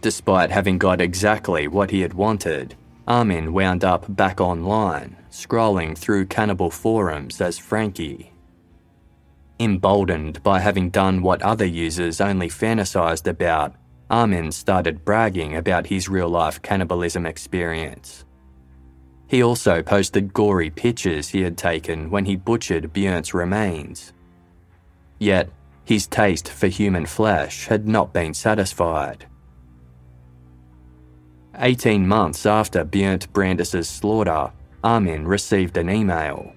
Despite having got exactly what he had wanted, Armin wound up back online, scrolling through cannibal forums as Frankie. Emboldened by having done what other users only fantasized about, Armin started bragging about his real life cannibalism experience. He also posted gory pictures he had taken when he butchered Bernd's remains. Yet, his taste for human flesh had not been satisfied. 18 months after Bernd Brandes's slaughter, Armin received an email.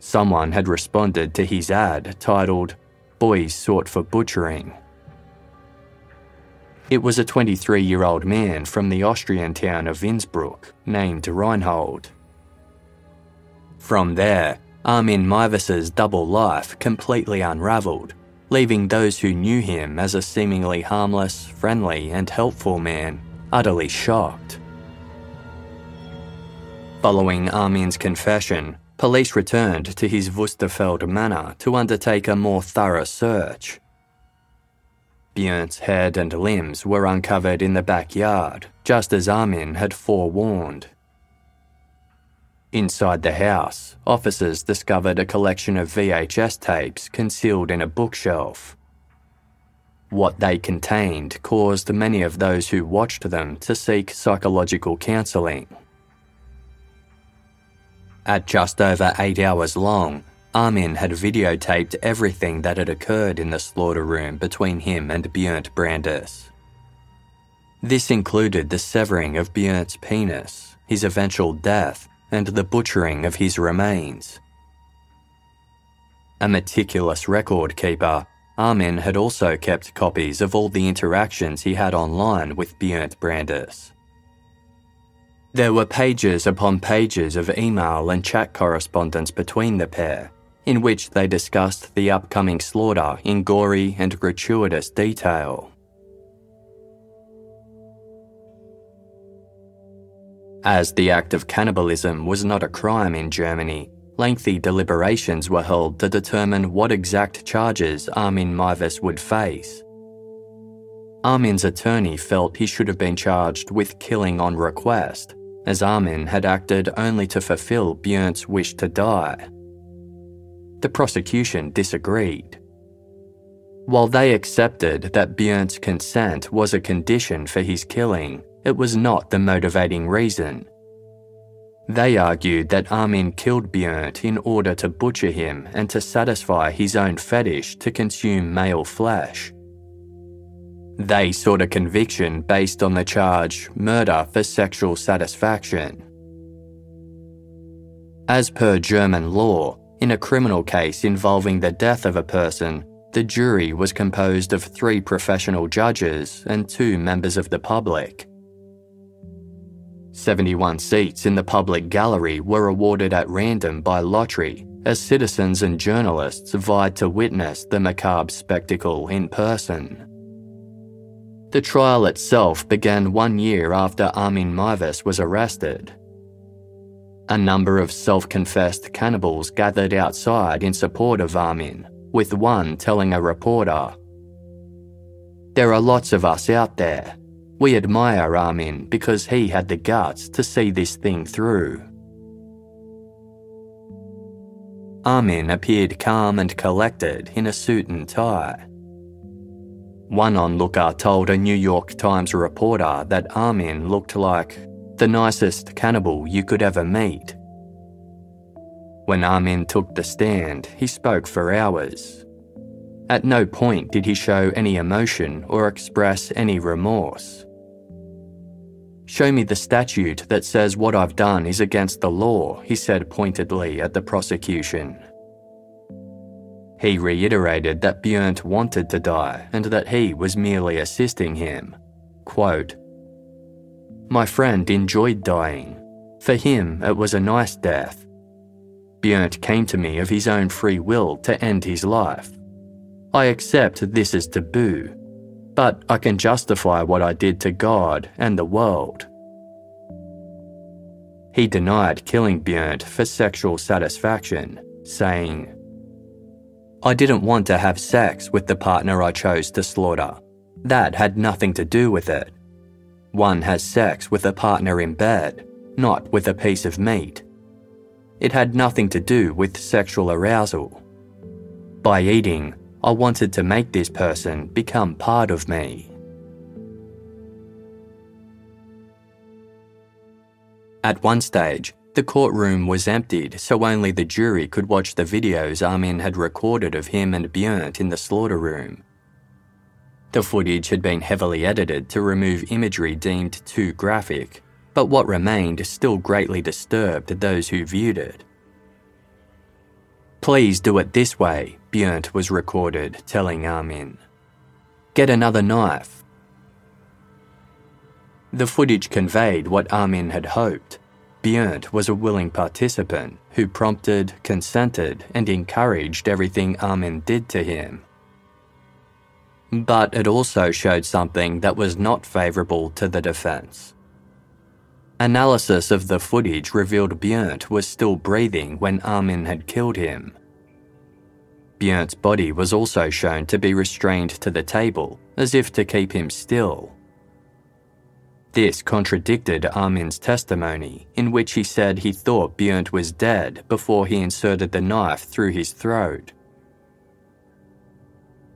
Someone had responded to his ad titled, Boys Sought for Butchering. It was a 23 year old man from the Austrian town of Innsbruck named Reinhold. From there, Armin Meiwes's double life completely unravelled, leaving those who knew him as a seemingly harmless, friendly, and helpful man utterly shocked. Following Armin's confession, police returned to his Wüstefeld manor to undertake a more thorough search. Bernd's head and limbs were uncovered in the backyard, just as Armin had forewarned. Inside the house, officers discovered a collection of VHS tapes concealed in a bookshelf. What they contained caused many of those who watched them to seek psychological counselling. At just over eight hours long, Armin had videotaped everything that had occurred in the slaughter room between him and Bernd Brandes. This included the severing of Bernd's penis, his eventual death, and the butchering of his remains. A meticulous record keeper, Armin had also kept copies of all the interactions he had online with Bernd Brandes. There were pages upon pages of email and chat correspondence between the pair, in which they discussed the upcoming slaughter in gory and gratuitous detail. As the act of cannibalism was not a crime in Germany, lengthy deliberations were held to determine what exact charges Armin Meiwes would face. Armin's attorney felt he should have been charged with killing on request, as Armin had acted only to fulfill Bernd's wish to die. The prosecution disagreed. While they accepted that Bernd's consent was a condition for his killing, it was not the motivating reason. They argued that Armin killed Bernd in order to butcher him and to satisfy his own fetish to consume male flesh. They sought a conviction based on the charge murder for sexual satisfaction. As per German law, in a criminal case involving the death of a person, the jury was composed of three professional judges and two members of the public. 71 seats in the public gallery were awarded at random by lottery as citizens and journalists vied to witness the macabre spectacle in person. The trial itself began one year after Armin Meiwes was arrested. A number of self confessed cannibals gathered outside in support of Armin, with one telling a reporter There are lots of us out there we admire Armin because he had the guts to see this thing through. Armin appeared calm and collected in a suit and tie. One onlooker told a New York Times reporter that Armin looked like the nicest cannibal you could ever meet. When Armin took the stand, he spoke for hours. At no point did he show any emotion or express any remorse. Show me the statute that says what I've done is against the law, he said pointedly at the prosecution. He reiterated that Bernd wanted to die and that he was merely assisting him. Quote, My friend enjoyed dying. For him, it was a nice death. Bernd came to me of his own free will to end his life. I accept this as taboo, but I can justify what I did to God and the world. He denied killing Bernd for sexual satisfaction, saying, I didn't want to have sex with the partner I chose to slaughter. That had nothing to do with it. One has sex with a partner in bed, not with a piece of meat. It had nothing to do with sexual arousal. By eating, I wanted to make this person become part of me. At one stage, the courtroom was emptied so only the jury could watch the videos Armin had recorded of him and Bernd in the slaughter room. The footage had been heavily edited to remove imagery deemed too graphic, but what remained still greatly disturbed those who viewed it. Please do it this way, Bernd was recorded telling Armin. Get another knife. The footage conveyed what Armin had hoped. Bernd was a willing participant who prompted, consented, and encouraged everything Armin did to him. But it also showed something that was not favourable to the defence. Analysis of the footage revealed Bernd was still breathing when Armin had killed him. Bernd's body was also shown to be restrained to the table, as if to keep him still. This contradicted Armin's testimony, in which he said he thought Bernd was dead before he inserted the knife through his throat.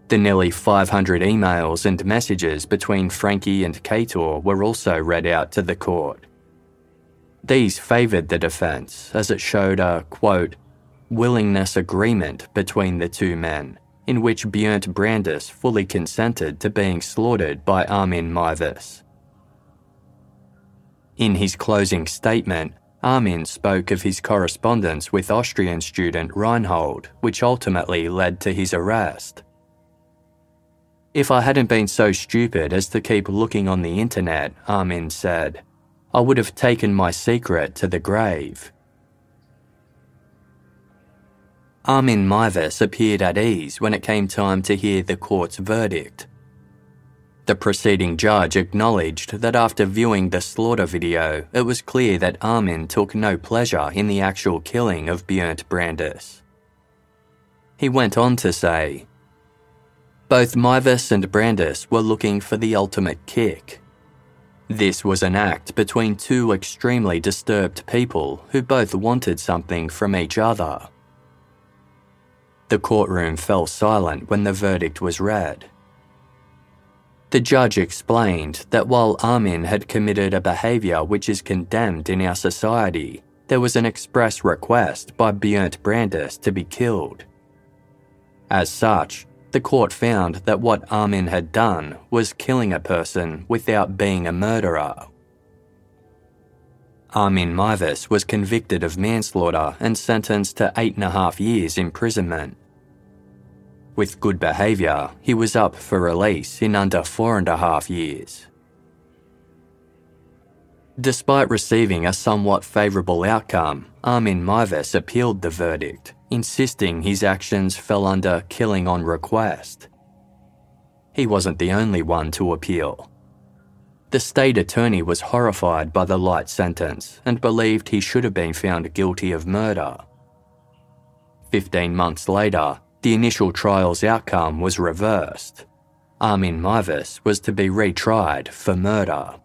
The nearly 500 emails and messages between Frankie and Cator were also read out to the court. These favoured the defence as it showed a, quote, willingness agreement between the two men, in which Bernd Brandes fully consented to being slaughtered by Armin Meiwes. In his closing statement, Armin spoke of his correspondence with Austrian student Reinhold, which ultimately led to his arrest. If I hadn't been so stupid as to keep looking on the internet, Armin said, I would have taken my secret to the grave. Armin Meiwes appeared at ease when it came time to hear the court's verdict. The proceeding judge acknowledged that after viewing the slaughter video, it was clear that Armin took no pleasure in the actual killing of Bernd Brandes. He went on to say, Both Meiwes and Brandes were looking for the ultimate kick. This was an act between two extremely disturbed people who both wanted something from each other. The courtroom fell silent when the verdict was read. The judge explained that while Armin had committed a behaviour which is condemned in our society, there was an express request by Bernd Brandes to be killed. As such, the court found that what Armin had done was killing a person without being a murderer. Armin Meiwes was convicted of manslaughter and sentenced to eight and a half years imprisonment. With good behaviour, he was up for release in under four and a half years. Despite receiving a somewhat favourable outcome, Armin Meiwes appealed the verdict, insisting his actions fell under killing on request. He wasn't the only one to appeal. The state attorney was horrified by the light sentence and believed he should have been found guilty of murder. Fifteen months later, the initial trial's outcome was reversed. Armin Meiwes was to be retried for murder.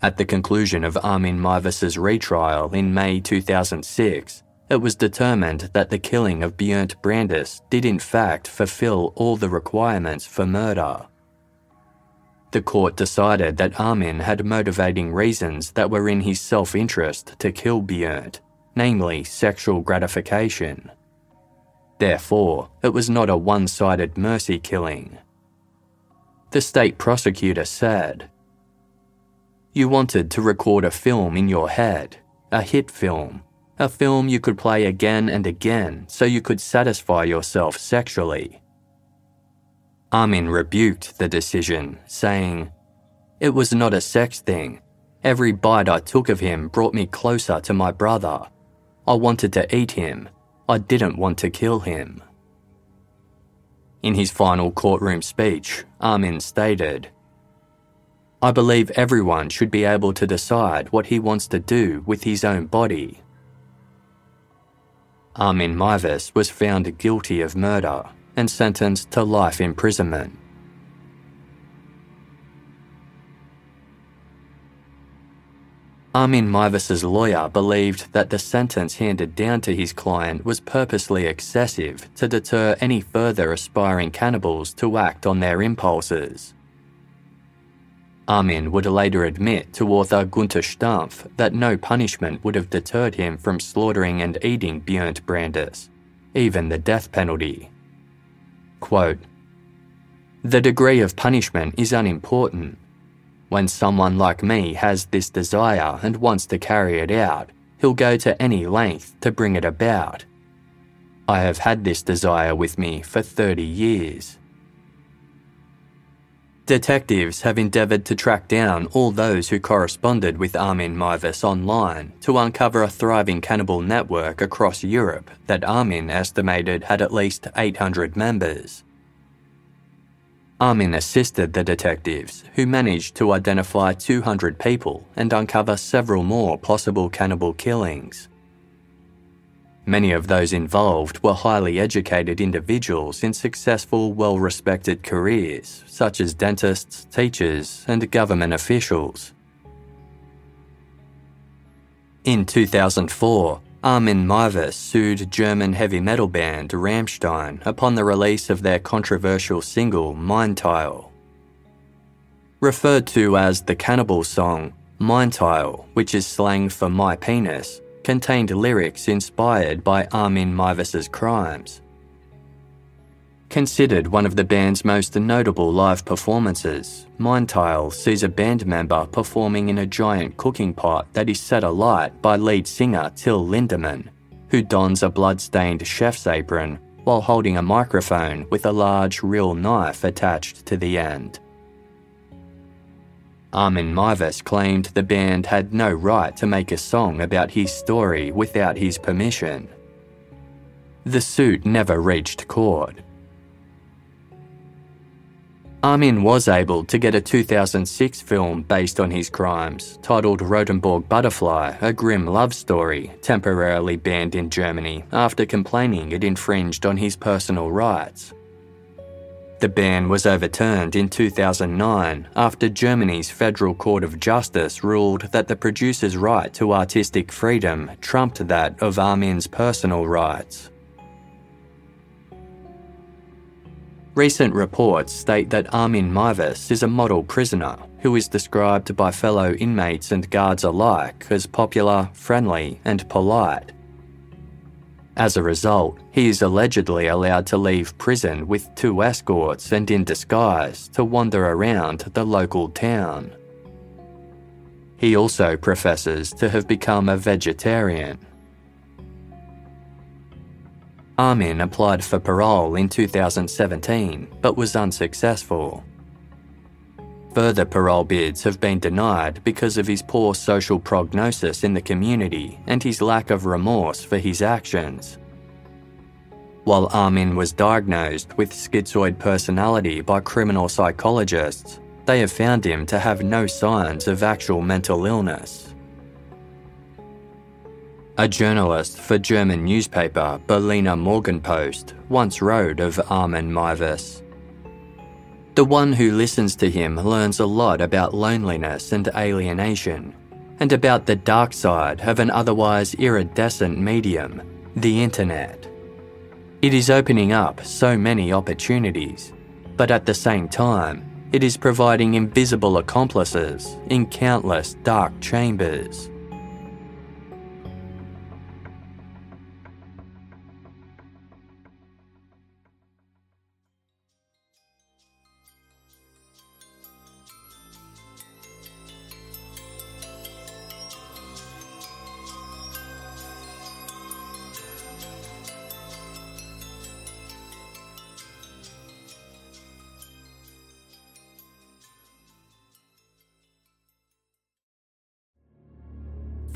At the conclusion of Armin Meiwes's retrial in May 2006, it was determined that the killing of Bernd Brandes did in fact fulfill all the requirements for murder. The court decided that Armin had motivating reasons that were in his self interest to kill Bernd, namely sexual gratification. Therefore, it was not a one sided mercy killing. The state prosecutor said, You wanted to record a film in your head, a hit film, a film you could play again and again so you could satisfy yourself sexually. Armin rebuked the decision, saying, It was not a sex thing. Every bite I took of him brought me closer to my brother. I wanted to eat him, I didn't want to kill him. In his final courtroom speech, Armin stated, I believe everyone should be able to decide what he wants to do with his own body. Armin Meiwes was found guilty of murder and sentenced to life imprisonment. Armin Meiwes's lawyer believed that the sentence handed down to his client was purposely excessive to deter any further aspiring cannibals to act on their impulses. Armin would later admit to author Günter Stampf that no punishment would have deterred him from slaughtering and eating Bernd Brandes, even the death penalty. Quote, the degree of punishment is unimportant when someone like me has this desire and wants to carry it out, he'll go to any length to bring it about. I have had this desire with me for 30 years. Detectives have endeavoured to track down all those who corresponded with Armin Meiwes online to uncover a thriving cannibal network across Europe that Armin estimated had at least 800 members. Armin assisted the detectives, who managed to identify 200 people and uncover several more possible cannibal killings. Many of those involved were highly educated individuals in successful, well respected careers, such as dentists, teachers, and government officials. In 2004, Armin Meiwes sued German heavy metal band Rammstein upon the release of their controversial single Mein Referred to as the cannibal song, Mein which is slang for my penis, contained lyrics inspired by Armin Meiwes's crimes. Considered one of the band's most notable live performances, Mein Teil sees a band member performing in a giant cooking pot that is set alight by lead singer Till Lindemann, who dons a blood-stained chef's apron while holding a microphone with a large real knife attached to the end. Armin Meiwes claimed the band had no right to make a song about his story without his permission, The suit never reached court. Armin was able to get a 2006 film based on his crimes, titled Rotenburg Butterfly A Grim Love Story, temporarily banned in Germany after complaining it infringed on his personal rights. The ban was overturned in 2009 after Germany's Federal Court of Justice ruled that the producer's right to artistic freedom trumped that of Armin's personal rights. Recent reports state that Armin Meiwes is a model prisoner who is described by fellow inmates and guards alike as popular, friendly, and polite. As a result, he is allegedly allowed to leave prison with two escorts and in disguise to wander around the local town. He also professes to have become a vegetarian. Armin applied for parole in 2017 but was unsuccessful. Further parole bids have been denied because of his poor social prognosis in the community and his lack of remorse for his actions. While Armin was diagnosed with schizoid personality by criminal psychologists, they have found him to have no signs of actual mental illness. A journalist for German newspaper Berliner Morgenpost once wrote of Armin Meiwes. The one who listens to him learns a lot about loneliness and alienation, and about the dark side of an otherwise iridescent medium, the internet. It is opening up so many opportunities, but at the same time, it is providing invisible accomplices in countless dark chambers.